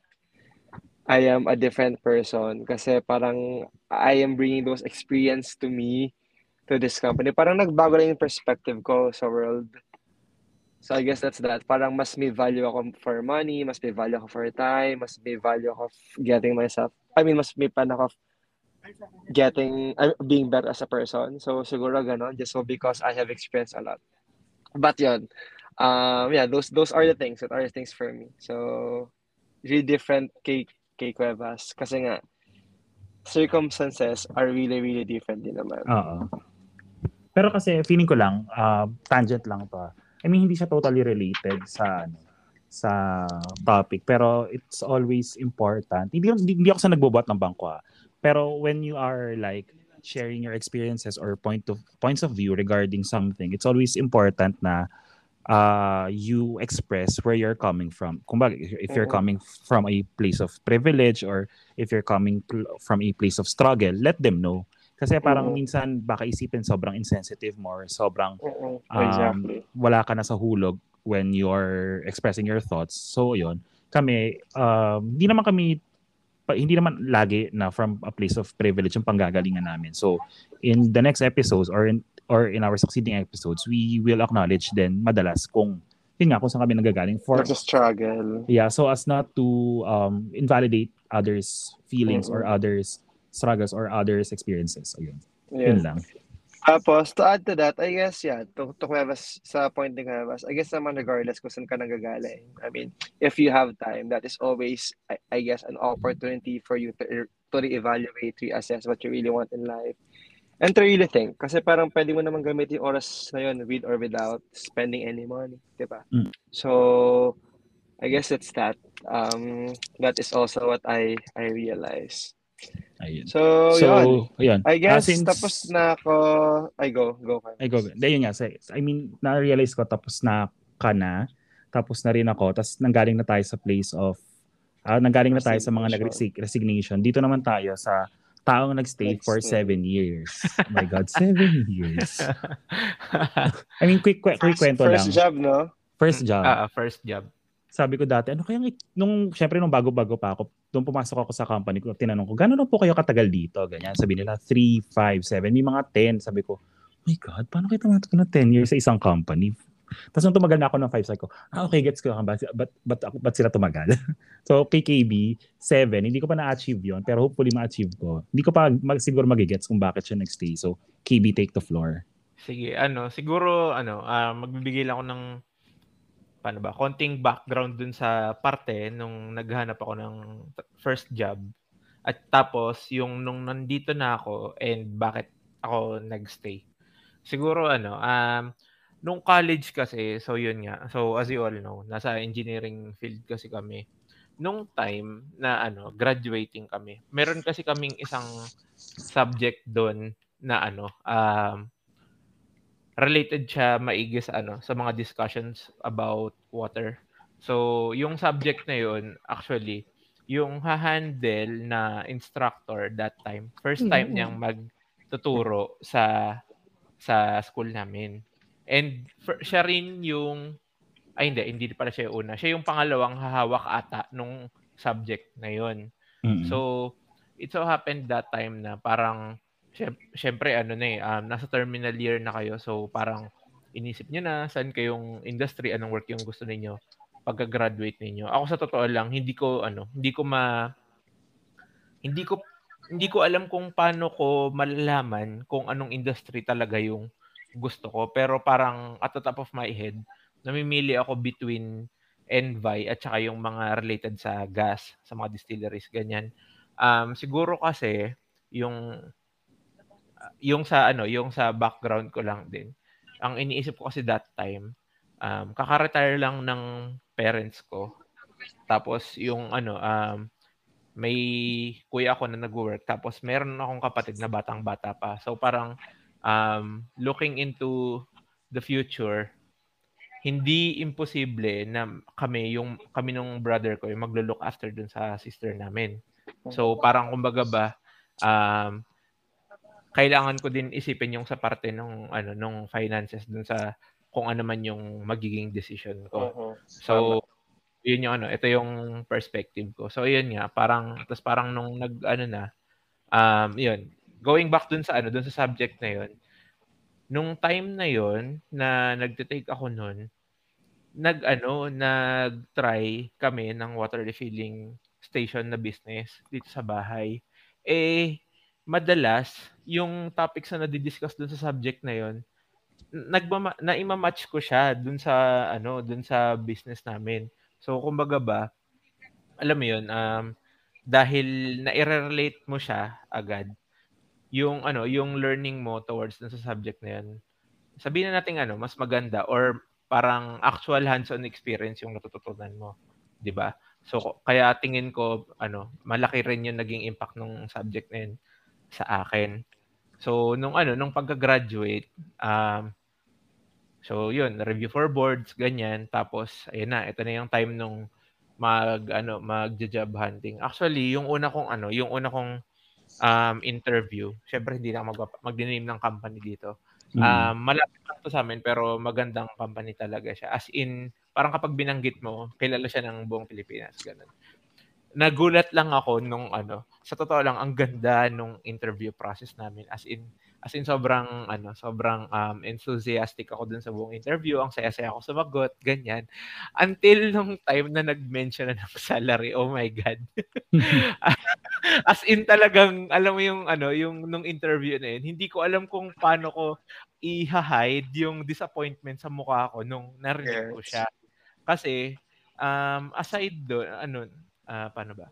I am a different person kasi parang I am bringing those experience to me to this company. Parang nagbago lang yung perspective ko sa world. So I guess that's that. Parang mas may value ako for money, mas may value ako for time, mas may value ako f- getting myself, I mean, mas may pan ako getting, uh, being better as a person. So siguro ganon, just so because I have experienced a lot. But yun, um, yeah, those those are the things that are the things for me. So really different kay, kay Cuevas. Kasi nga, circumstances are really, really different din naman. Oo. Pero kasi feeling ko lang, uh, tangent lang to. ah. I mean, hindi siya totally related sa ano, sa topic. Pero it's always important. Hindi, hindi, hindi ako sa nagbobot ng bangko ah. Pero when you are like sharing your experiences or point of points of view regarding something, it's always important na uh, you express where you're coming from. Kumbaga, if if you're coming from a place of privilege or if you're coming from a place of struggle, let them know. Kasi parang Oo. minsan baka isipin sobrang insensitive mo or sobrang um, exactly. wala ka na sa hulog when you're expressing your thoughts. So, yun. Kami, um, hindi naman kami, pa- hindi naman lagi na from a place of privilege yung panggagalingan namin. So, in the next episodes or in, or in our succeeding episodes, we will acknowledge then madalas kung, yun nga, kung saan kami nagagaling. For, It's a struggle. yeah, so as not to um, invalidate others' feelings or Mhm. others' struggles or others' experiences. Ayun. Yeah. Yun lang. Tapos, to add to that, I guess, yeah, to, to Cuevas, sa point ni Cuevas, I guess naman regardless kung saan ka nagagaling. I mean, if you have time, that is always, I, I guess, an opportunity for you to, to reevaluate, reassess what you really want in life. And to really think. Kasi parang pwede mo naman gamitin yung oras na yun with or without spending any money. Di ba? Mm. So, I guess it's that. Um, that is also what I I realize. Ayun. So, So, yun. ayun. I Ah, guess since- tapos na ako. I go, go ka. Ay, go. Hindi, yun nga. I mean, na-realize ko tapos na ka na. Tapos na rin ako. Tapos nanggaling na tayo sa place of, ah nanggaling na tayo sa mga Resignation. nag resignation. Dito naman tayo sa taong nagstay for seven years. Oh my God, seven years. [LAUGHS] I mean, quick, quick, quick First, kwento lang. first job, no? First job. Ah, first job. Sabi ko dati, ano kaya, nung, syempre nung bago-bago pa ako, nung pumasok ako sa company ko, tinanong ko, gano'n po kayo katagal dito? Ganyan. Sabi nila, 3, 5, 7, may mga 10. Sabi ko, my God, paano kayo tumatakbo na 10 years sa isang company? Tapos nung tumagal na ako ng 5, sabi ko, ah, okay, gets ko. But, but, but, but sila tumagal? [LAUGHS] so, KKB, 7, hindi ko pa na-achieve yon pero hopefully ma-achieve ko. Hindi ko pa mag, siguro magigets kung bakit siya nag-stay. So, KB, take the floor. Sige, ano, siguro, ano, uh, magbibigay lang ako ng paano ba, konting background dun sa parte nung naghanap ako ng first job. At tapos, yung nung nandito na ako and bakit ako nagstay. Siguro, ano, um, nung college kasi, so yun nga. So, as you all know, nasa engineering field kasi kami. Nung time na, ano, graduating kami, meron kasi kaming isang subject doon na, ano, um, related siya maigi sa ano sa mga discussions about water. So, yung subject na yun, actually, yung ha-handle na instructor that time, first time mm-hmm. niyang magtuturo sa sa school namin. And for, siya rin yung ay hindi, hindi pala siya yung una. Siya yung pangalawang hahawak ata nung subject na yun. Mm-hmm. So, it so happened that time na parang syempre ano na eh, um, nasa terminal year na kayo. So parang inisip niyo na saan kayong industry, anong work yung gusto niyo pagka-graduate ninyo. Ako sa totoo lang, hindi ko ano, hindi ko ma hindi ko hindi ko alam kung paano ko malalaman kung anong industry talaga yung gusto ko. Pero parang at the top of my head, namimili ako between Envy at saka yung mga related sa gas, sa mga distilleries, ganyan. Um, siguro kasi yung yung sa ano, yung sa background ko lang din. Ang iniisip ko kasi that time, um, kaka-retire lang ng parents ko. Tapos yung ano, um, may kuya ako na nag-work. Tapos meron akong kapatid na batang-bata pa. So parang um, looking into the future, hindi imposible na kami yung kami nung brother ko yung maglo-look after dun sa sister namin. So parang kumbaga ba um, kailangan ko din isipin yung sa parte ng ano nung finances dun sa kung ano man yung magiging decision ko. Uh-huh. So yun yung ano, ito yung perspective ko. So yun nga, parang tapos parang nung nag ano na um yun, going back dun sa ano, dun sa subject na yun. Nung time na yun na nagte-take ako noon, nag ano, nag-try kami ng water refilling station na business dito sa bahay. Eh madalas yung topics na nadi-discuss dun sa subject na yon nagmama na-match ko siya dun sa ano dun sa business namin. So kumbaga ba alam mo yun um dahil na-relate mo siya agad yung ano yung learning mo towards dun sa subject na yun sabihin na natin ano mas maganda or parang actual hands-on experience yung natututunan mo 'di ba so kaya tingin ko ano malaki rin yung naging impact ng subject na yun sa akin. So, nung ano, nung pagka-graduate, um, so yun, review for boards, ganyan. Tapos, ayun na, ito na yung time nung mag, ano, mag-job hunting. Actually, yung una kong, ano, yung una kong um, interview, syempre hindi na ako mag- mag-name ng company dito. Mm. Um, malapit lang to sa amin, pero magandang company talaga siya. As in, parang kapag binanggit mo, kilala siya ng buong Pilipinas. Ganun nagulat lang ako nung ano, sa totoo lang ang ganda nung interview process namin as in as in sobrang ano, sobrang um, enthusiastic ako dun sa buong interview, ang saya-saya ako sumagot, ganyan. Until nung time na nag-mention na ng salary, oh my god. [LAUGHS] [LAUGHS] as in talagang alam mo yung ano, yung nung interview na yun, hindi ko alam kung paano ko i-hide yung disappointment sa mukha ko nung narinig ko siya. Kasi um aside do ano uh, paano ba?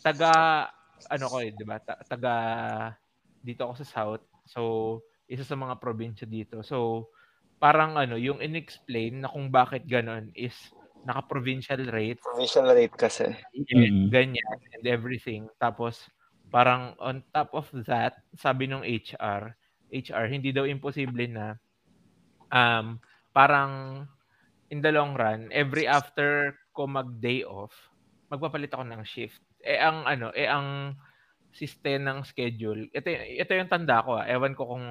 Taga ano ko eh, 'di ba? Taga dito ako sa South. So, isa sa mga probinsya dito. So, parang ano, yung inexplain na kung bakit ganon is naka-provincial rate. Provincial rate kasi. Yeah, mm-hmm. Ganyan and everything. Tapos, parang on top of that, sabi ng HR, HR, hindi daw imposible na um, parang in the long run, every after ko mag-day off, magpapalit ako ng shift. Eh ang ano, eh ang system ng schedule. Ito ito yung tanda ko ah. Ewan ko kung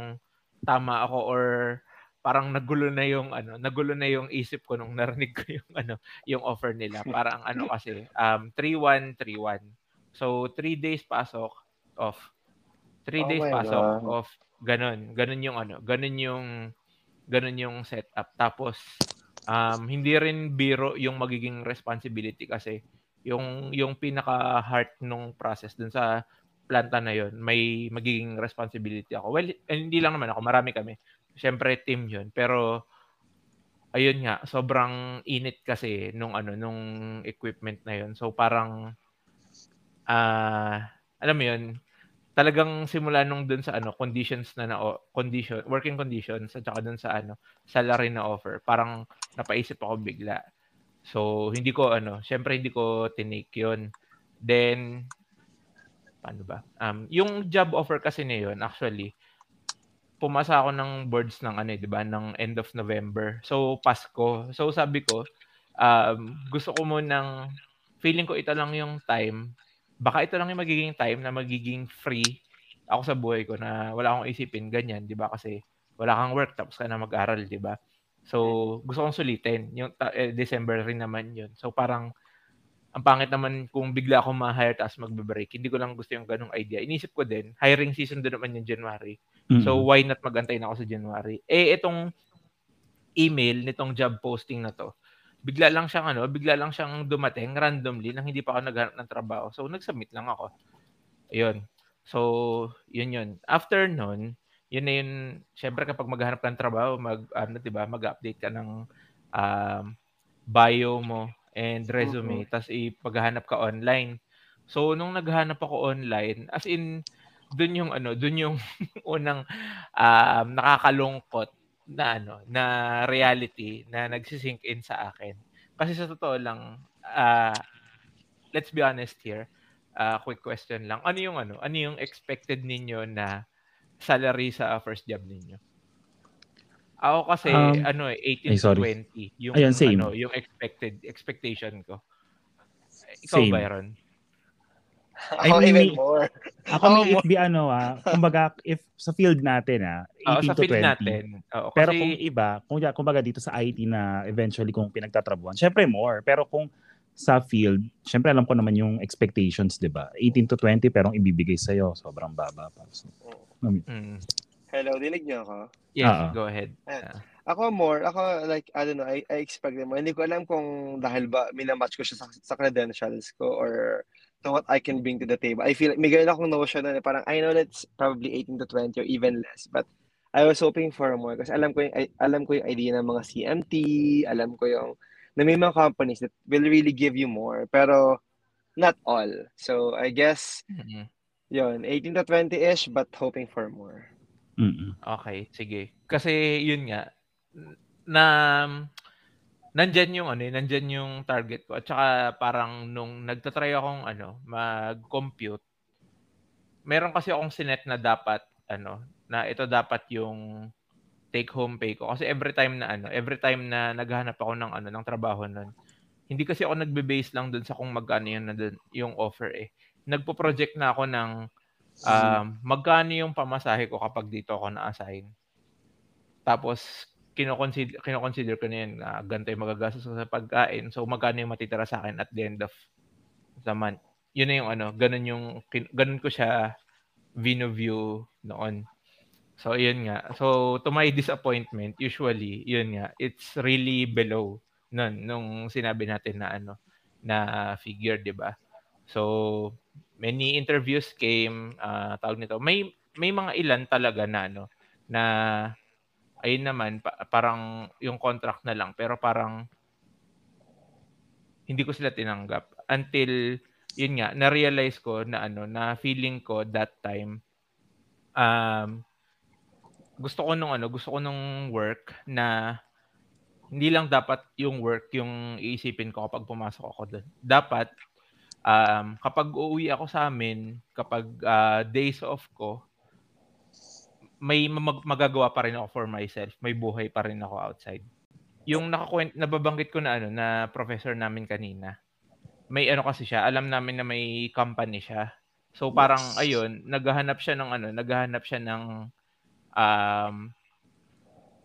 tama ako or parang nagulo na yung ano, nagulo na yung isip ko nung narinig ko yung ano, yung offer nila. Parang ano kasi, um 3-1 3-1. So 3 days pasok off. 3 Oh days pasok God. off. Ganon. Ganon yung ano, ganon yung ganon yung setup. Tapos um hindi rin biro yung magiging responsibility kasi yung yung pinaka heart nung process dun sa planta na yon may magiging responsibility ako. Well, eh, hindi lang naman ako, marami kami. Siyempre team 'yun, pero ayun nga, sobrang init kasi nung ano nung equipment na 'yon. So parang ah alam mo 'yun, talagang simula nung dun sa ano conditions na na condition working conditions at saka dun sa ano salary na offer parang napaisip ako bigla so hindi ko ano syempre hindi ko tinake yun. Then paano ba? Um yung job offer kasi na yun actually pumasa ako ng boards ng ano eh, 'di ba? Ng end of November. So Pasko. So sabi ko um gusto ko mo ng feeling ko ito lang yung time. Baka ito lang yung magiging time na magiging free ako sa buhay ko na wala akong isipin ganyan, 'di ba? Kasi wala kang work tapos ka na mag-aral, 'di ba? So, gusto kong sulitin. Yung ta- eh, December rin naman 'yun. So, parang ang pangit naman kung bigla akong ma-hire tapos magbe-break. Hindi ko lang gusto yung ganung idea. Inisip ko din, hiring season din naman yung January. So, why not magantay na ako sa January? Eh, itong email nitong job posting na to, bigla lang siyang ano, bigla lang siyang dumating randomly nang hindi pa ako naghanap ng trabaho. So nag-submit lang ako. Ayun. So, yun yun. After nun, yun na yun, syempre kapag maghanap ka ng trabaho, mag, ano, di ba, mag-update ka ng um, bio mo and resume, Mhm. tas ipaghanap ka online. So, nung naghanap ako online, as in, dun yung ano, dun yung [LAUGHS] unang um, nakakalungkot na ano, na reality na nagsisink in sa akin. Kasi sa totoo lang, ah, let's be honest here. ah, quick question lang. Ano yung ano? Ano yung expected ninyo na salary sa first job ninyo? Ako kasi Um, ano eh 18 ay, to sorry. 20 yung Ayun, same. ano, yung expected expectation ko. Ikaw Same. Byron? [LAUGHS] I Ako mean, even may- more. Ako may [LAUGHS] if be ano ah, kumbaga if sa field natin ah, 18 [LAUGHS] Oo, sa to field 20. natin. Pero kasi, kung iba, kung kumbaga dito sa IT na eventually kung pinagtatrabuhan, syempre more. Pero kung sa field, syempre alam ko naman yung expectations, 'di ba? 18 to 20 pero ang ibibigay sa sobrang baba pa. So, mm, Hello, dinig niyo ako? yes, Oo. go ahead. Ayan. Ako more, ako like, I don't know, I, I expect more. Hindi ko alam kung dahil ba minamatch ko siya sa, sa credentials ko or to what I can bring to the table. I feel like may ganun akong notion na parang I know that's probably 18 to 20 or even less, but I was hoping for more kasi alam ko yung, I- alam ko yung idea ng mga CMT, alam ko yung na may mga companies that will really give you more, pero not all. So I guess Mm. Yun, 18 to 20-ish but hoping for more. mm Okay, sige. Kasi yun nga na nandyan yung ano, eh, nandyan yung target ko. At saka parang nung nagtatry akong ano, mag-compute, meron kasi akong sinet na dapat ano, na ito dapat yung take home pay ko kasi every time na ano, every time na naghahanap ako ng ano ng trabaho nun, hindi kasi ako nagbe-base lang dun sa kung magkano yun na dun, yung offer eh. Nagpo-project na ako ng um, magkano yung pamasahe ko kapag dito ako na-assign. Tapos, kinoconsider, kinoconsider ko na yun na ganito yung magagastos ko sa pagkain. So, magkano yung matitira sa akin at the end of the month. Yun na yung ano, ganun yung, ganun ko siya view noon. So, yun nga. So, to my disappointment, usually, yun nga, it's really below nun, nung sinabi natin na ano, na figure, di ba? So, many interviews came, ah, tawag nito, may, may mga ilan talaga na ano, na ayun naman, pa- parang yung contract na lang, pero parang hindi ko sila tinanggap until yun nga na-realize ko na ano na feeling ko that time um gusto ko nung ano gusto ko nung work na hindi lang dapat yung work yung iisipin ko kapag pumasok ako doon dapat um kapag uuwi ako sa amin kapag ah, days off ko may mag- magagawa pa rin ako for myself. May buhay pa rin ako outside. Yung nakakwent nababanggit ko na ano na professor namin kanina may ano kasi siya alam namin na may company siya. So parang Yes. ayun naghahanap siya ng ano naghahanap siya ng um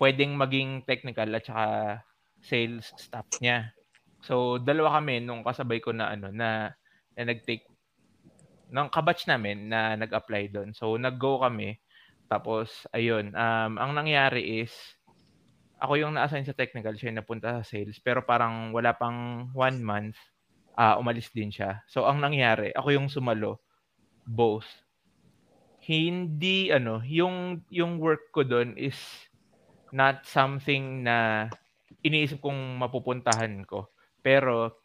pwedeng maging technical at saka sales staff niya. So, dalawa kami nung kasabay ko na ano na, na nag-take ng kabatch namin na nag-apply doon. So, nag-go kami. Tapos, ayun, um, ang nangyari is, ako yung na-assign sa technical, siya yung napunta sa sales. Pero parang wala pang one month, uh, umalis din siya. So, ang nangyari, ako yung sumalo, both. Hindi, ano, yung, yung work ko doon is not something na iniisip kong mapupuntahan ko. Pero,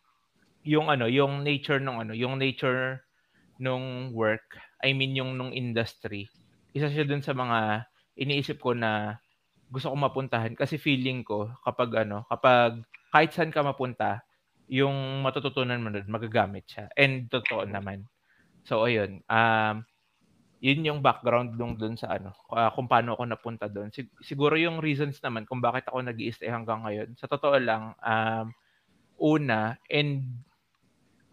yung ano, yung nature ng ano, yung nature nung work, I mean yung nung industry, isa siya dun sa mga iniisip ko na gusto ko mapuntahan kasi feeling ko kapag ano, kapag kahit saan ka mapunta, yung matututunan mo doon, magagamit siya. And totoo naman. So ayun, um yun yung background nung doon sa ano, uh, kung paano ako napunta doon. Sig- siguro yung reasons naman kung bakit ako nag stay hanggang ngayon. Sa totoo lang, um, una, and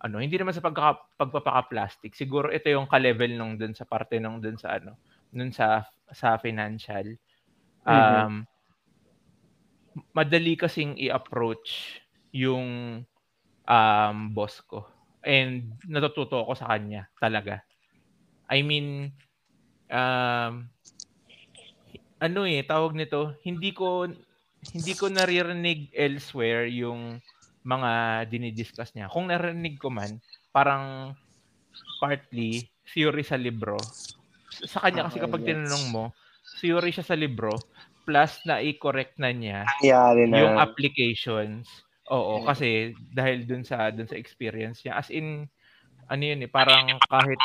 ano, hindi naman sa pagka, pagpapaka-plastic. Siguro ito yung ka-level nung dun sa parte nung dun sa ano, nung sa sa financial. Um, mm-hmm. madali kasing i-approach yung um, boss ko. And natututo ako sa kanya talaga. I mean, um, ano eh, tawag nito, hindi ko hindi ko naririnig elsewhere yung mga dinidiscuss niya. Kung narinig ko man, parang partly theory sa libro. Sa kanya kasi kapag tinanong mo, theory siya sa libro, plus na i-correct na niya na. yung applications. Oo, kasi dahil dun sa dun sa experience niya. As in, ano yun eh, parang kahit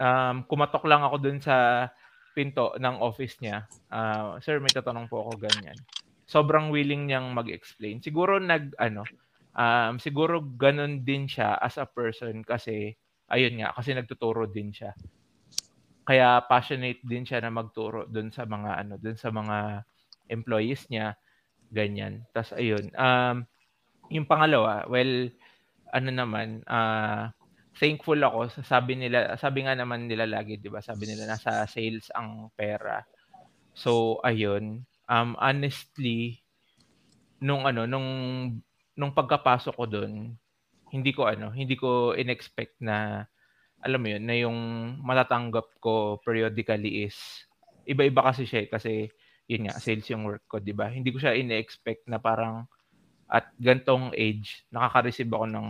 um, kumatok lang ako dun sa pinto ng office niya, uh, sir, may tatanong po ako ganyan. Sobrang willing niyang mag-explain. Siguro nag, ano, um, siguro ganun din siya as a person kasi ayun nga kasi nagtuturo din siya. Kaya passionate din siya na magturo doon sa mga ano, doon sa mga employees niya ganyan. Tapos ayun, um yung pangalawa, well ano naman, uh, thankful ako. Sabi nila, sabi nga naman nila lagi, 'di ba? Sabi nila nasa sales ang pera. So ayun, um honestly nung ano, nung nung pagkapasok ko doon, hindi ko ano, hindi ko inexpect na alam mo yun, na yung matatanggap ko periodically is iba-iba kasi siya eh, kasi yun nga, sales yung work ko, di ba? Hindi ko siya ine-expect na parang at gantong age, nakaka-receive ako ng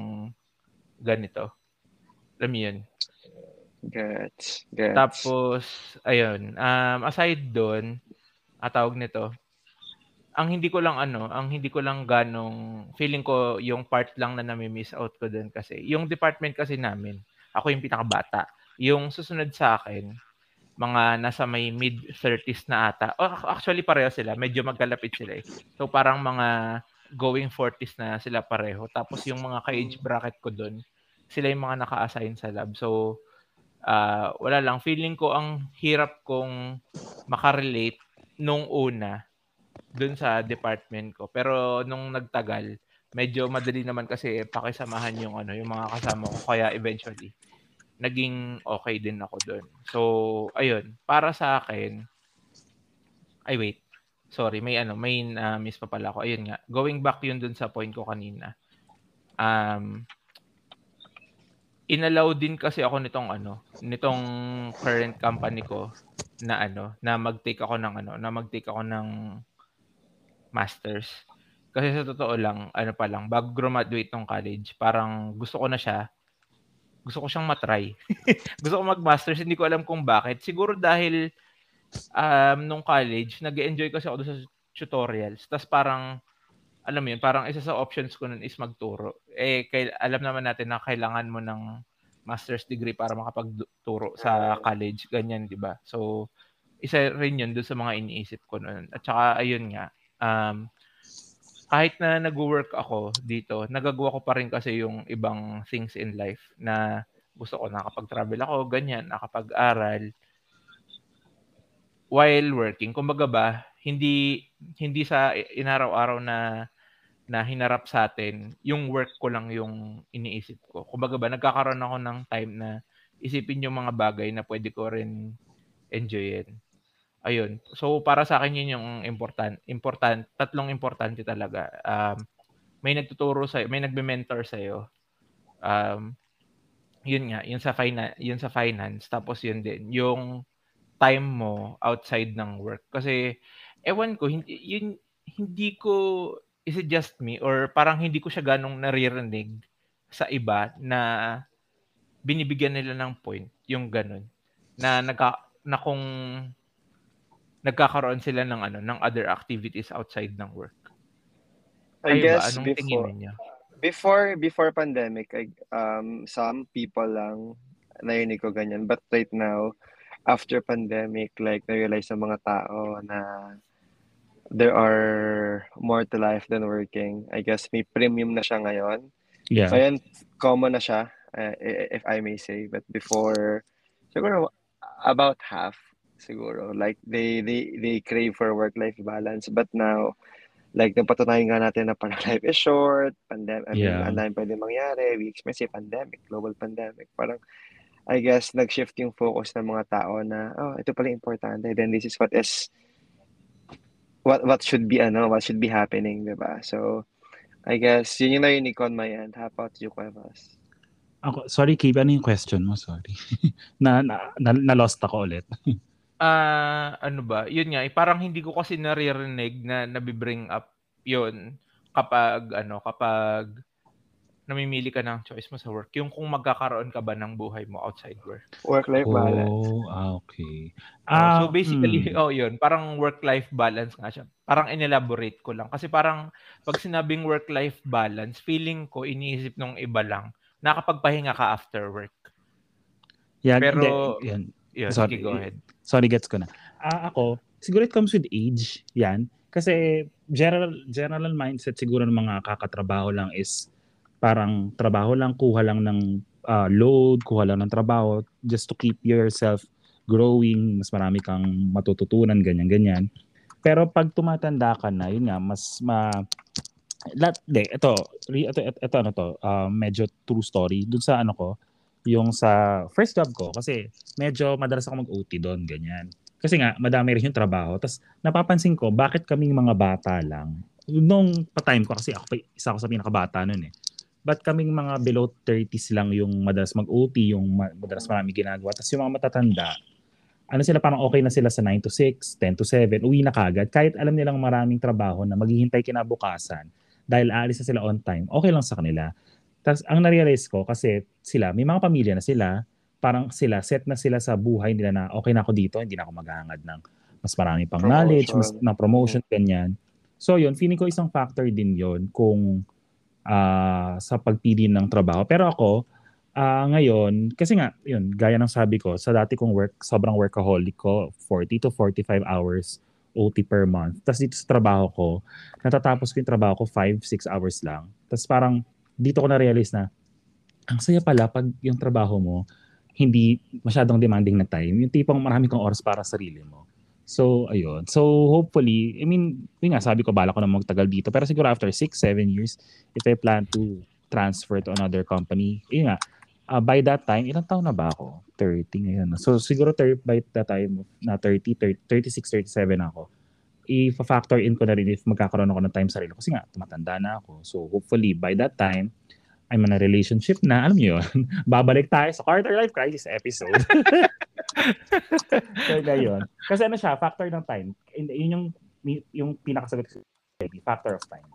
ganito. Alam yun? Gets. Gets. Tapos, ayun, um, aside doon, atawag nito, ang hindi ko lang ano, ang hindi ko lang ganong feeling ko yung part lang na nami-miss out ko doon kasi yung department kasi namin, ako yung pinakabata. Yung susunod sa akin, mga nasa may mid 30s na ata. Oh, actually pareho sila, medyo magkalapit sila eh. So parang mga going 40s na sila pareho. Tapos yung mga ka-age bracket ko doon, sila yung mga naka-assign sa lab. So uh, wala lang feeling ko ang hirap kong makarelate nung una dun sa department ko. Pero nung nagtagal, medyo madali naman kasi pakisamahan yung ano, yung mga kasama ko kaya eventually naging okay din ako doon. So, ayun, para sa akin ay wait. Sorry, may ano, may uh, miss pa pala ako. Ayun nga, going back yun dun sa point ko kanina. Um inalaw din kasi ako nitong ano, nitong current company ko na ano, na mag-take ako ng ano, na mag-take ako ng masters. Kasi sa totoo lang, ano pa lang, bago graduate ng college, parang gusto ko na siya, gusto ko siyang matry. [LAUGHS] gusto ko mag-masters, hindi ko alam kung bakit. Siguro dahil um, nung college, nag enjoy kasi ako sa tutorials. Tapos parang, alam mo yun, parang isa sa options ko nun is magturo. Eh, kay, alam naman natin na kailangan mo ng master's degree para makapagturo sa college. Ganyan, di ba? So, isa rin yun doon sa mga iniisip ko noon. At saka, ayun nga, um, kahit na nag-work ako dito, nagagawa ko pa rin kasi yung ibang things in life na gusto ko nakapag-travel ako, ganyan, nakapag-aral while working. Kumbaga ba, hindi hindi sa inaraw-araw na na hinarap sa atin, yung work ko lang yung iniisip ko. Kumbaga ba, nagkakaroon ako ng time na isipin yung mga bagay na pwede ko rin enjoyin. Ayun. So para sa akin yun yung important important tatlong importante talaga. Um, may nagtuturo sa may nagbe-mentor sa iyo. Um, yun nga, yun sa finance, yun sa finance tapos yun din yung time mo outside ng work kasi ewan ko hindi yun hindi ko is it just me or parang hindi ko siya ganong naririnig sa iba na binibigyan nila ng point yung ganun na nagka na kung nagkakaroon sila ng ano ng other activities outside ng work. I Kayo guess ba? Anong before, tingin niyo? before before pandemic, I, um, some people lang narinig ko ganyan. But right now, after pandemic, like na-realize ng mga tao na there are more to life than working. I guess may premium na siya ngayon. Yeah. Ngayon, common na siya, uh, if I may say. But before, siguro about half, siguro. Like, they, they, they crave for work-life balance. But now, like, napatunayan nga natin na parang [LAUGHS] life is short, pandemic, I mean, Yeah. dami pwede mangyari, we experience a pandemic, global pandemic. Parang, I guess, nag-shift yung focus ng mga tao na, oh, ito pala importante. Then this is what is, what what should be, ano, what should be happening, di ba? So, I guess, yun yung narinig ko on my end. How about you, Cuevas? Ako, sorry, Kib, ano yung question mo? Sorry. [LAUGHS] na, na, na, na-lost ako ulit. [LAUGHS] Ah, ano ba? Yun nga, eh, parang hindi ko kasi naririnig na nabibring up yun kapag ano, kapag namimili ka ng choice mo sa work. Yung kung magkakaroon ka ba ng buhay mo outside work. Work-life balance. Oh, ah, okay. Oh, Ah, so basically, hmm. oh yun, parang work-life balance nga siya. Parang inelaborate ko lang. Kasi parang pag sinabing work-life balance, feeling ko, iniisip nung iba lang, nakapagpahinga ka after work. Yan, pero- hindi, yan. Yun, Sorry. sige, go ahead. Sorry, gets ko na. Ah, ako, siguro it comes with age, yan. Kasi general general mindset siguro ng mga kakatrabaho lang is parang trabaho lang, kuha lang ng ah, load, kuha lang ng trabaho just to keep yourself growing, mas marami kang matututunan, ganyan-ganyan. Pero pag tumatanda ka na, yun nga, mas ma... Lat, de, ito, ito, ito, ito, ano to, ah, medyo true story. Dun sa ano ko, yung sa first job ko, kasi medyo madalas ako mag-OT doon, ganyan. Kasi nga, madami rin yung trabaho. Tapos napapansin ko, bakit kaming mga bata lang, nung pa-time ko, kasi ako, pa- isa ako sa pinakabata noon eh, ba't kaming mga below 30s lang yung madalas mag-OT, yung ma- madalas marami ginagawa. Tapos yung mga matatanda, ano sila, parang okay na sila sa 9 to 6, 10 to 7, uwi na kagad. Kahit alam nilang maraming trabaho na maghihintay kinabukasan, dahil aalis na sila on time, okay lang sa kanila. Tapos ang narealize ko, kasi sila, may mga pamilya na sila, parang sila, set na sila sa buhay nila na okay na ako dito, hindi na ako maghahangad ng mas marami pang Promotion. knowledge, mas na promotion, ganyan. So yun, feeling ko isang factor din yon kung ah, sa pagpili ng trabaho. Pero ako, ah, ngayon, kasi nga, yun, gaya ng sabi ko, sa dati kong work, sobrang workaholic ko, 40 to 45 hours OT per month. Tapos dito sa trabaho ko, natatapos ko yung trabaho ko 5-6 hours lang. Tapos parang dito ko na-realize na, ang saya pala pag yung trabaho mo, hindi masyadong demanding na time. Yung tipong marami kang oras para sa sarili mo. So, ayun. So, hopefully, I mean, yun nga, sabi ko, bala ko na magtagal dito. Pero siguro after 6, 7 years, if I plan to transfer to another company, yun nga, ah, by that time, ilang taon na ba ako? 30 ngayon. So, siguro thir- by that time, na 30, 30 36, 37 ako. I-factor in ko na rin if magkakaroon ako ng time sa sarili. Kasi nga, tumatanda na ako. So, hopefully, by that time, I'm in a relationship na, alam niyo yun, [LAUGHS] babalik tayo sa quarter life crisis episode. [LAUGHS] so, yun. Kasi ano siya, factor ng time. Yun yun yung, yung pinakasagot ko, factor of time.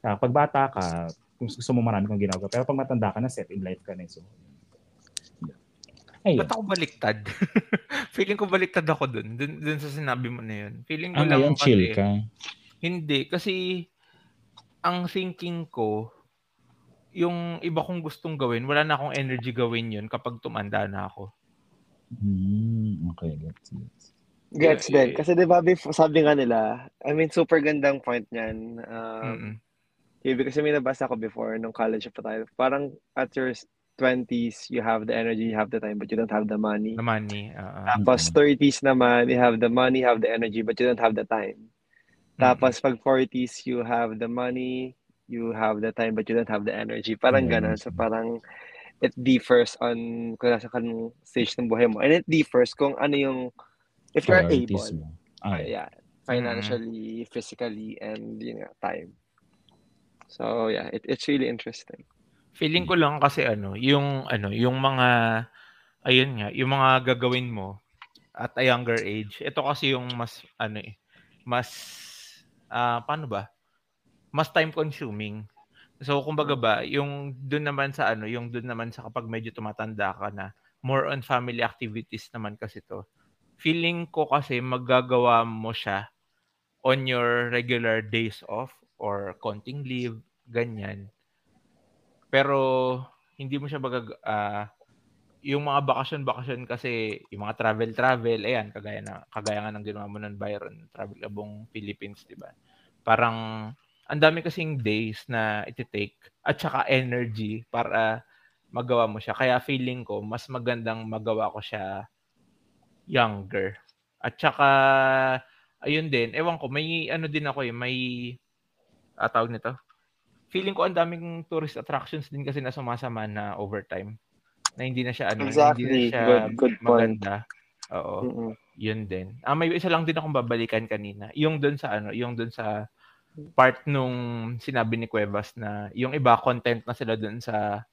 Uh, pag bata ka, kung gusto mo marami kang ginagawa. Pero pag matanda ka na, set in life ka na. So, yun. ayun. Ba't ako baliktad? [LAUGHS] Feeling ko baliktad ako dun, dun, dun sa sinabi mo na yun. Feeling ko Ah, lang ngayon, chill kasi- ka. Hindi, kasi ang thinking ko, yung iba kong gustong gawin, wala na akong energy gawin yun kapag tumanda na ako. Hmm, okay, gets, gets. Gets Yeah, din. Kasi di ba, sabi nga nila, I mean, super gandang point niyan. Um, Mm-mm. Ibig kasi may nabasa ko before nung college pa tayo. Parang at your 20s, you have the energy, you have the time, but you don't have the money. Na money. oo. Tapos 30s naman, you have the money, you have the energy, but you don't have the time. Tapos pag 40s, you have the money, you have the time, but you don't have the energy. Parang Yeah. ganun. So parang it differs on kung nasa kanong stage ng buhay mo. And it differs kung ano yung, if you're Priorities able. mo. uh, yeah, financially, mm-hmm. physically, and you know, time. So yeah, it, it's really interesting. Feeling ko lang kasi ano, yung ano, yung mga ayun nga, yung mga gagawin mo at a younger age. Ito kasi yung mas ano eh, mas uh, paano ba? Mas time consuming. So kumbaga ba, yung doon naman sa ano, yung doon naman sa kapag medyo tumatanda ka na, more on family activities naman kasi to. Feeling ko kasi magagawa mo siya on your regular days off or konting leave, ganyan. Pero hindi mo siya bagag uh, yung mga bakasyon-bakasyon kasi yung mga travel-travel, ayan, kagaya na kagaya nga ng ginawa mo ng Byron, travel abong Philippines, 'di ba? Parang ang dami kasing days na iti-take at saka energy para magawa mo siya. Kaya feeling ko mas magandang magawa ko siya younger. At saka ayun din, ewan ko, may ano din ako eh, may ah, tawag nito, feeling ko ang daming tourist attractions din kasi na sumasama na overtime. Na hindi na siya ano, exactly. hindi na siya good, good maganda. Oo. Mm-hmm. Yun din. Ah, may isa lang din akong babalikan kanina. Yung doon sa ano, yung doon sa part nung sinabi ni Cuevas na yung iba content na sila doon sa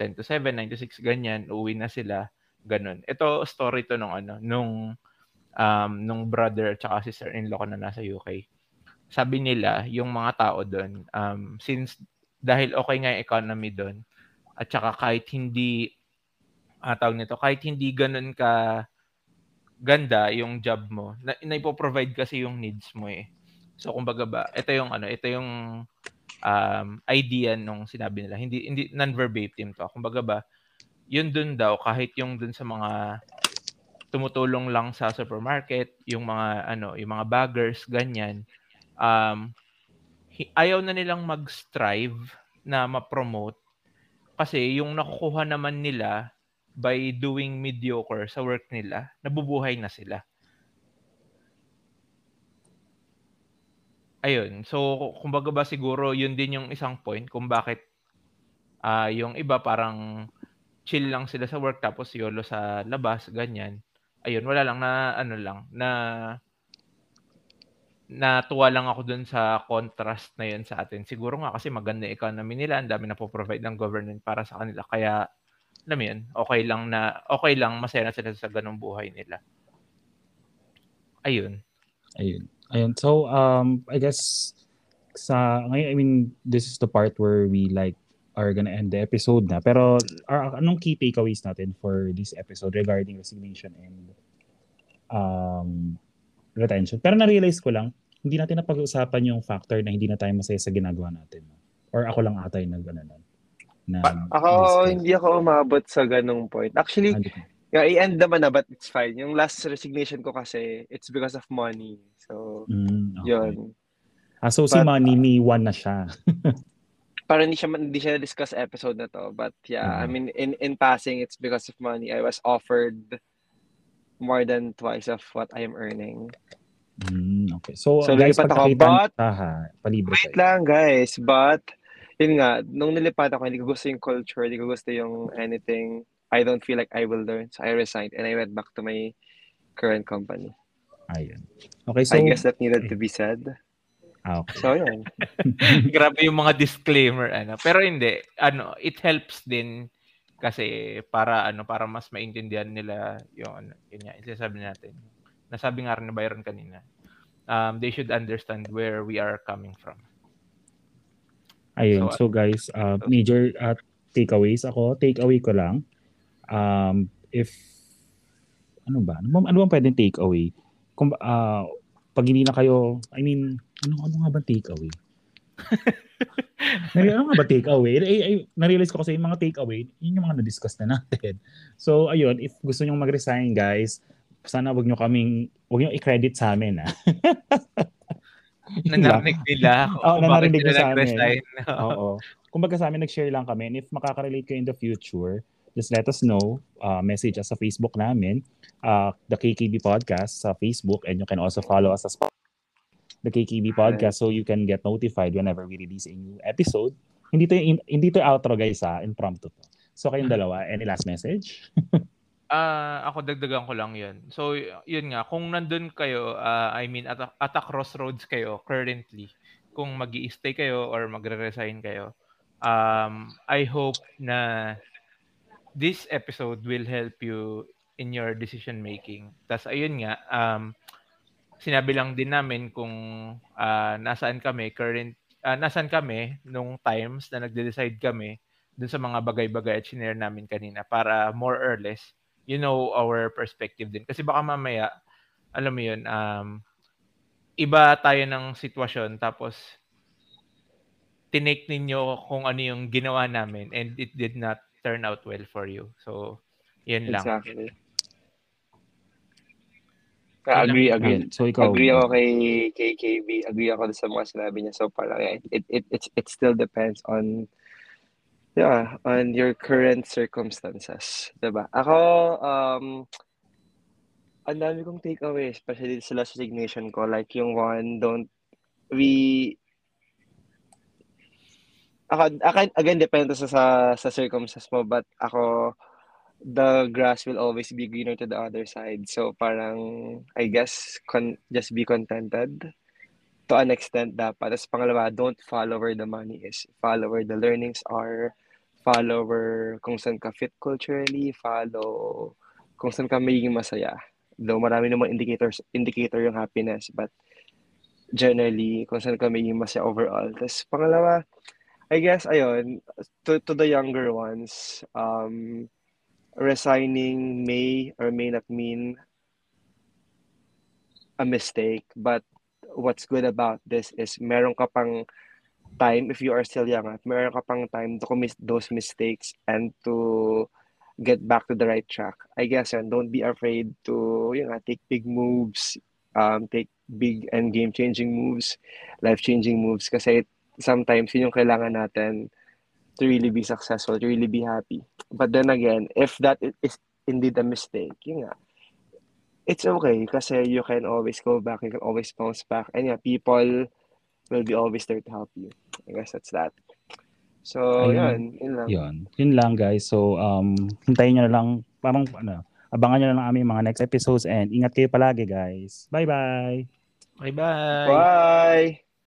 10 to 7, 9 to 6 ganyan, uuwi na sila ganun. Ito story to nung ano, nung um nung brother at sister-in-law ko na nasa UK sabi nila, yung mga tao doon, um, since dahil okay nga yung economy doon, at saka kahit hindi, uh, tawag nito, kahit hindi ganun ka ganda yung job mo, na, na provide kasi yung needs mo eh. So kumbaga ba, ito yung ano, ito yung um, idea nung sinabi nila. Hindi hindi non-verbatim to. Kumbaga ba, yun dun daw kahit yung dun sa mga tumutulong lang sa supermarket, yung mga ano, yung mga baggers ganyan, um, ayaw na nilang mag-strive na ma-promote kasi yung nakukuha naman nila by doing mediocre sa work nila, nabubuhay na sila. Ayun. So, kumbaga ba siguro yun din yung isang point kung bakit uh, yung iba parang chill lang sila sa work tapos yolo sa labas, ganyan. Ayun, wala lang na ano lang, na natuwa lang ako dun sa contrast na yun sa atin. Siguro nga kasi maganda economy nila, ang dami na po provide ng government para sa kanila. Kaya, alam yun, okay lang na, okay lang, masaya na sila sa ganung buhay nila. Ayun. Ayun. Ayun. So, um, I guess, sa, I mean, this is the part where we like, are gonna end the episode na. Pero, are, anong key takeaways natin for this episode regarding resignation and um, retention. Pero na-realize ko lang, hindi natin napag-uusapan yung factor na hindi na tayo masaya sa ginagawa natin. Or ako lang ata yung nag ano, na ako, discuss. hindi ako umabot sa ganung point. Actually, yeah, i-end naman na, but it's fine. Yung last resignation ko kasi, it's because of money. So, mm, okay. yun. Ah, so but, si Money, uh, may one na siya. [LAUGHS] para hindi siya hindi siya discuss episode na to but yeah uh-huh. I mean in in passing it's because of money I was offered more than twice of what I am earning. Mm, okay. So, so guys, ako, but, ha, palibre wait lang guys, but, yun nga, nung nilipat ako, hindi ko gusto yung culture, hindi ko gusto yung anything. I don't feel like I will learn. So, I resigned and I went back to my current company. Ayun. Okay, so... I guess that needed to be said. Ah, okay. So, yun. [LAUGHS] Grabe yung mga disclaimer, ano. Pero hindi, ano, it helps din kasi para ano para mas maintindihan nila yung ano yun nga isasabi natin nasabi nga rin ni Byron kanina um, they should understand where we are coming from ayun so, so guys uh, major uh, takeaways ako takeaway ko lang um, if ano ba ano, ano bang pwedeng takeaway kung uh, pag hindi na kayo I mean ano ano nga ba takeaway Nari, ano nga ba takeaway? Ay, ay, na-realize ko kasi yung mga takeaway, yun yung mga na-discuss na natin. So, ayun, if gusto nyo mag-resign, guys, sana wag nyo kaming, wag nyo i-credit sa amin, ah. Nanarinig nila. Oo, oh, nanarinig nila sa amin. Oo. Kumbaga sa amin, nag-share lang kami. And if makaka-relate kayo in the future, just let us know. Uh, message us sa Facebook namin, uh, the KKB Podcast sa Facebook, and you can also follow us Spotify the KKB podcast so you can get notified whenever we release a new episode. Hindi to hindi to outro guys ha, impromptu to. So kayong dalawa, any last message? [LAUGHS] Ah, ako dagdagan ko lang 'yun. So, yun nga, kung nandun kayo, ah, I mean at a, at a crossroads kayo currently, kung mag stay kayo or magre-resign kayo, um, I hope na this episode will help you in your decision making. Tas ayun nga, um, sinabi lang din namin kung ah, nasaan kami current ah, nasaan kami nung times na nagde-decide kami dun sa mga bagay-bagay at shinare namin kanina para more or less you know our perspective din. Kasi baka mamaya, alam mo yun, um, iba tayo ng sitwasyon tapos tinake ninyo kung ano yung ginawa namin and it did not turn out well for you. So, yun lang. Exactly. Ah, agree, agree. Ayun, so ikaw, Agree ako kay kay KB. Agree ako sa mga sinabi niya. So parang it it it, it still depends on yeah, on your current circumstances, 'di ba? Ako um ang dami kong takeaway, especially sa last resignation ko, like yung one, don't we ako, ako- again, depende sa, sa, sa circumstances mo, but ako, the grass will always be greener to the other side. So parang, I guess, con- just be contented to an extent dapat. Tapos pangalawa, don't follow where the money is. Follow where the learnings are. Follow where kung saan ka fit culturally. Follow kung saan ka magiging masaya. Though marami namang indicators, indicator yung happiness, but generally, kung saan ka magiging masaya overall. Tapos pangalawa, I guess, ayun, to, to the younger ones, um, resigning may or may not mean a mistake, but what's good about this is meron ka pang time if you are still young, at meron ka pang time to commit those mistakes and to get back to the right track. I guess yun, don't be afraid to you know, take big moves, um, take big and game-changing moves, life-changing moves kasi sometimes yun yung kailangan natin to really be successful, to really be happy. But then again, if that is indeed a mistake, yun nga, it's okay kasi you can always go back, you can always bounce back. And yeah, people will be always there to help you. I guess that's that. So, Ayun. yun, yun lang. Yun. Yun lang guys. So, um, hintayin nyo na lang, parang, ano, abangan nyo na lang aming mga next episodes and ingat kayo palagi guys. Bye-bye! Bye-bye! Bye!